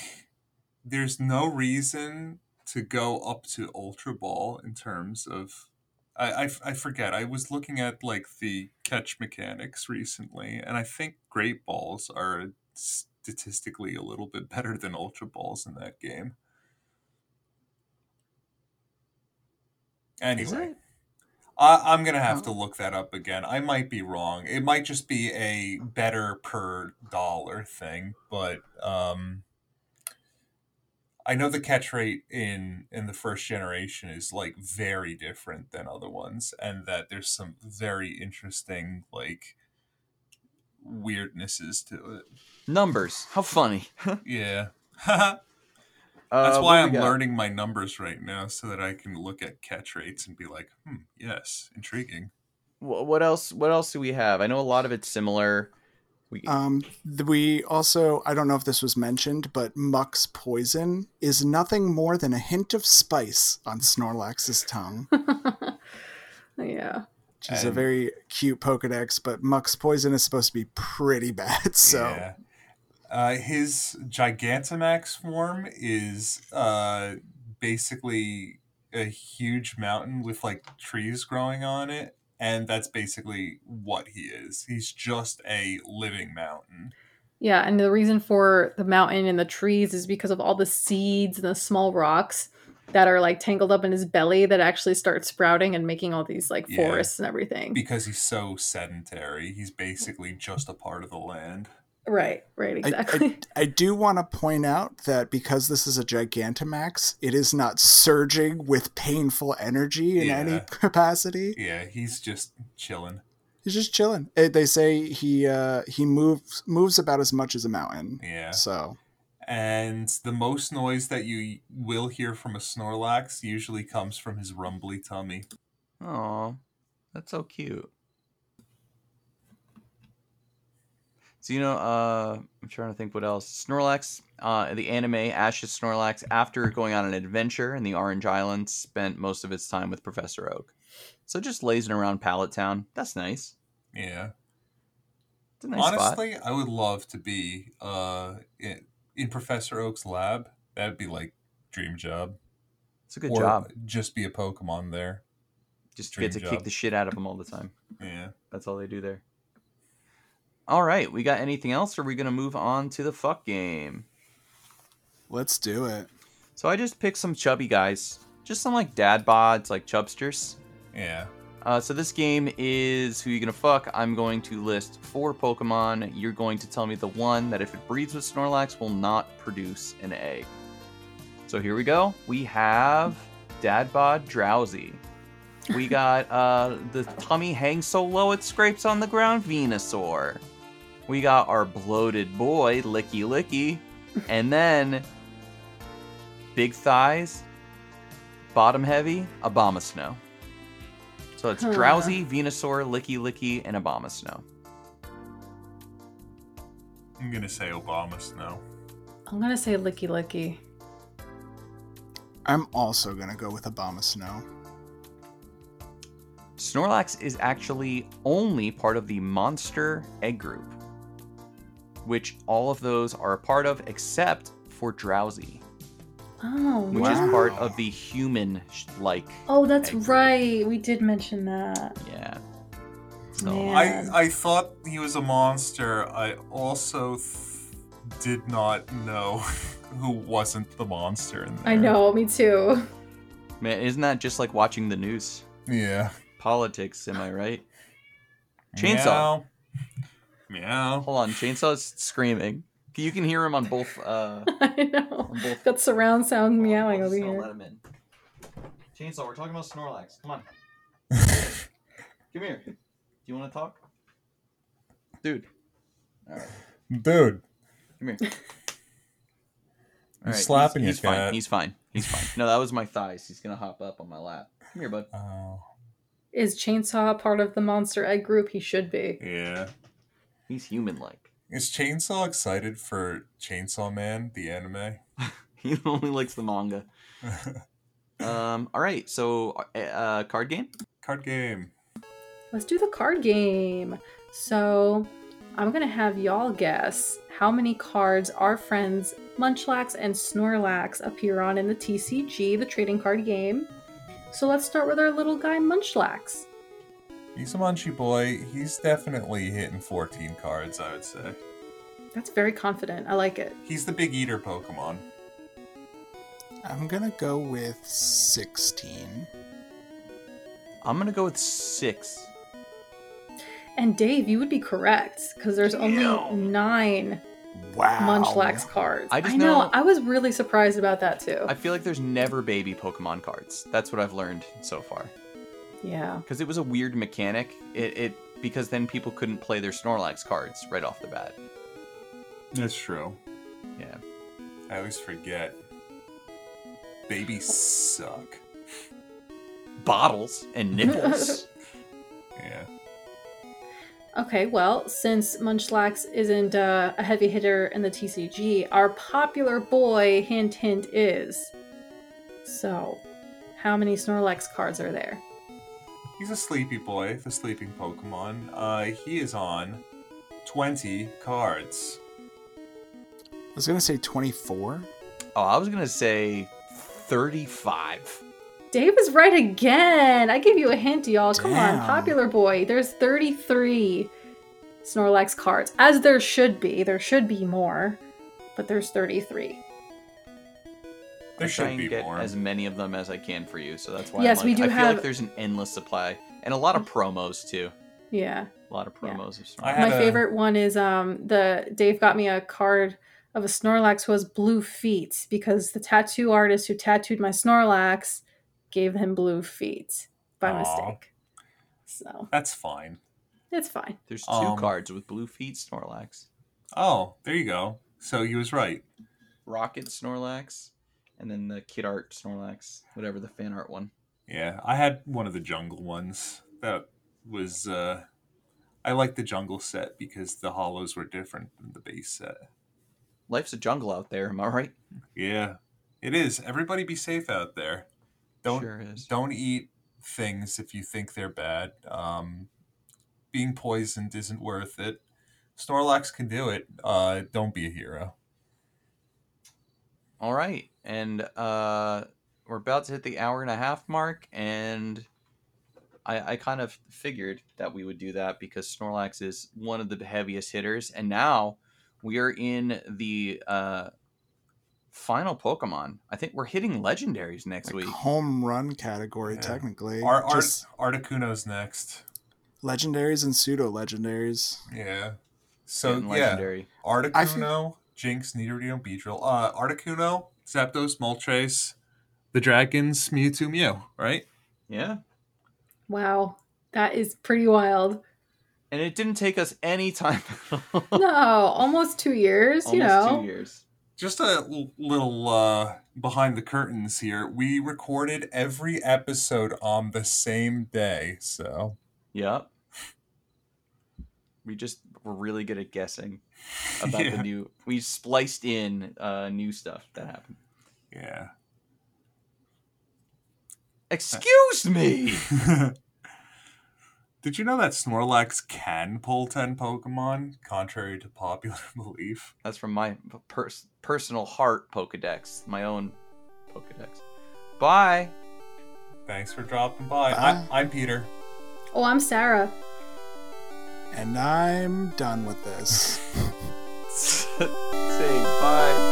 there's no reason to go up to Ultra Ball in terms of. I, I, I forget. I was looking at like the catch mechanics recently, and I think Great Balls are statistically a little bit better than Ultra Balls in that game. Anyway. I, I'm gonna have to look that up again. I might be wrong. It might just be a better per dollar thing, but um, I know the catch rate in in the first generation is like very different than other ones, and that there's some very interesting like weirdnesses to it. Numbers. How funny. <laughs> Yeah. <laughs> That's Uh, why what I'm learning my numbers right now so that I can look at catch rates and be like, hmm, yes, intriguing. What else? What else do we have? I know a lot of it's similar. We, Um, we also, I don't know if this was mentioned, but Muk's poison is nothing more than a hint of spice on Snorlax's tongue, <laughs> yeah. which is a very cute Pokedex. But Muk's poison is supposed to be pretty bad. <laughs> So Yeah. Uh, his Gigantamax form is uh, basically a huge mountain with like trees growing on it. And that's basically what he is. He's just a living mountain. Yeah, and the reason for the mountain and the trees is because of all the seeds and the small rocks that are like tangled up in his belly that actually start sprouting and making all these like Yeah. forests and everything. Because he's so sedentary, he's basically just a part of the land. Right, right, exactly. I, <laughs> I do want to point out that because this is a Gigantamax, it is not surging with painful energy in any <laughs> capacity. Yeah, he's just chilling. He's just chilling. Eh, They say he uh, he moves moves about as much as a mountain. Yeah. So And the most noise that you will hear from a Snorlax usually comes from his rumbly tummy. Oh, that's so cute. So you know, uh, I'm trying to think what else. Snorlax, uh, the anime Ash's Snorlax, after going on an adventure in the Orange Islands, spent most of its time with Professor Oak. So just lazing around Pallet Town. That's nice. Yeah. It's a nice spot. Honestly, I would love to be uh in, in Professor Oak's lab. That'd be like dream job. It's a good or job. Just be a Pokemon there. Just dream get to kick the shit out of them all the time. Yeah. That's all they do there. All right, we got anything else? Or are we gonna move on to the fuck game? Let's do it. So I just picked some chubby guys, just some like dad bods, like chubsters. Yeah. Uh, so this game is who you gonna fuck. I'm going to list four Pokemon. You're going to tell me the one that if it breeds with Snorlax will not produce an egg. So here we go. We have Dadbod Drowzee. We <laughs> got uh, the tummy hangs so low it scrapes on the ground Venusaur. We got our bloated boy Lickilicky, <laughs> and then big thighs, bottom heavy Abomasnow. So it's Huh. Drowzee, Venusaur, Lickilicky, and Abomasnow. I'm gonna say Abomasnow. I'm gonna say Lickilicky. I'm also gonna go with Abomasnow. Snorlax is actually only part of the monster egg group, which all of those are a part of except for Drowzee, Oh, which Wow. is part of the human-like. Oh, that's egg right. We did mention that. Yeah. So I I thought he was a monster. I also th- did not know <laughs> who wasn't the monster in there. I know, me too. man, isn't that just like watching the news? Yeah. Politics, am I right? Chainsaw. Meow. Meow. Hold on, Chainsaw's screaming. You can hear him on both. Uh, <laughs> I know. on both. Got surround sound meowing I'll over here. Let him in. Chainsaw, we're talking about Snorlax. Come on, come here. Do you want to talk, dude? All right, Dude. come here. You're slapping he's, he's your fine. cat. He's fine. He's fine. No, that was my thighs. He's gonna hop up on my lap. Come here, bud. Oh. Is Chainsaw part of the monster egg group? He should be. Yeah. He's human-like. Is Chainsaw excited for Chainsaw Man, the anime? <laughs> He only likes the manga. <laughs> Um. All right. So, uh, uh, card game. Card game. Let's do the card game. So, I'm gonna have y'all guess how many cards our friends Munchlax and Snorlax appear on in the TCG, the trading card game. So let's start with our little guy Munchlax. He's a munchy boy. He's definitely hitting 14 cards, I would say. That's very confident. I like it. He's the big eater Pokemon. I'm gonna go with 16. I'm gonna go with six. And Dave, you would be correct because there's only nine Wow. Munchlax cards. I just know. know- I was really surprised about that too. I feel like there's never baby Pokemon cards. That's what I've learned so far. Yeah. Because it was a weird mechanic. It, it because then people couldn't play their Snorlax cards right off the bat. That's true. Yeah. I always forget. Babies suck. Bottles and <laughs> nipples. Yeah. Okay, well, since Munchlax isn't uh, a heavy hitter in the TCG, our popular boy, hint hint, is. So, how many Snorlax cards are there? He's a sleepy boy, the sleeping Pokemon. Uh, he is on 20 cards. I was gonna say 24. oh, I was gonna say thirty-five. Dave is right again. I give you a hint, y'all. Come on, popular boy. There's 33 Snorlax cards, as there should be. There should be more, but there's 33. There I try should and be get more. as many of them as I can for you, so that's why. Yes, I'm we like, do I feel have- like there's an endless supply and a lot of promos too. Yeah. A lot of Yeah. promos of I Snorlax. had My a- favorite one is um the Dave got me a card of a Snorlax who has blue feet because the tattoo artist who tattooed my Snorlax gave him blue feet by Aw. mistake. So That's fine. it's fine. There's two Um, cards with blue feet Snorlax, Oh, there you go. So he was right. Rocket Snorlax, and then the kid art Snorlax, whatever the fan art one. Yeah, I had one of the jungle ones. That was uh I like the jungle set because the holos were different than the base set. Life's a jungle out there, am I right? Yeah. It is. Everybody be safe out there. Don't sure is. don't eat things if you think they're bad. Um being poisoned isn't worth it. Snorlax can do it. Uh don't be a hero. All right. And uh we're about to hit the hour and a half mark and I, I kind of figured that we would do that because Snorlax is one of the heaviest hitters, and now we are in the uh, final Pokemon. I think we're hitting legendaries next Like week. home run category, Yeah. technically. Ar- Ar- Just Articuno's next. legendaries and pseudo legendaries. Yeah. So Getting yeah, legendary. Articuno, Jynx, Nidorino, Beedrill. Uh, Articuno, Zapdos, Moltres, the Dragons, Mewtwo, Mew. Right? Yeah. Wow, that is pretty wild. And it didn't take us any time. <laughs> No, almost two years. Almost you know, two years. Just a little uh, behind the curtains here. We recorded every episode on the same day, so Yep. We just were really good at guessing about <laughs> Yeah. the new. We spliced in uh, new stuff that happened. Yeah. Excuse me. <laughs> Did you know that Snorlax can pull 10 Pokemon, contrary to popular <laughs> belief? That's from my pers- personal heart Pokedex, my own Pokedex. Bye. Thanks for dropping by. Bye. I- I'm Peter. oh, I'm Sarah. And I'm done with this. <laughs>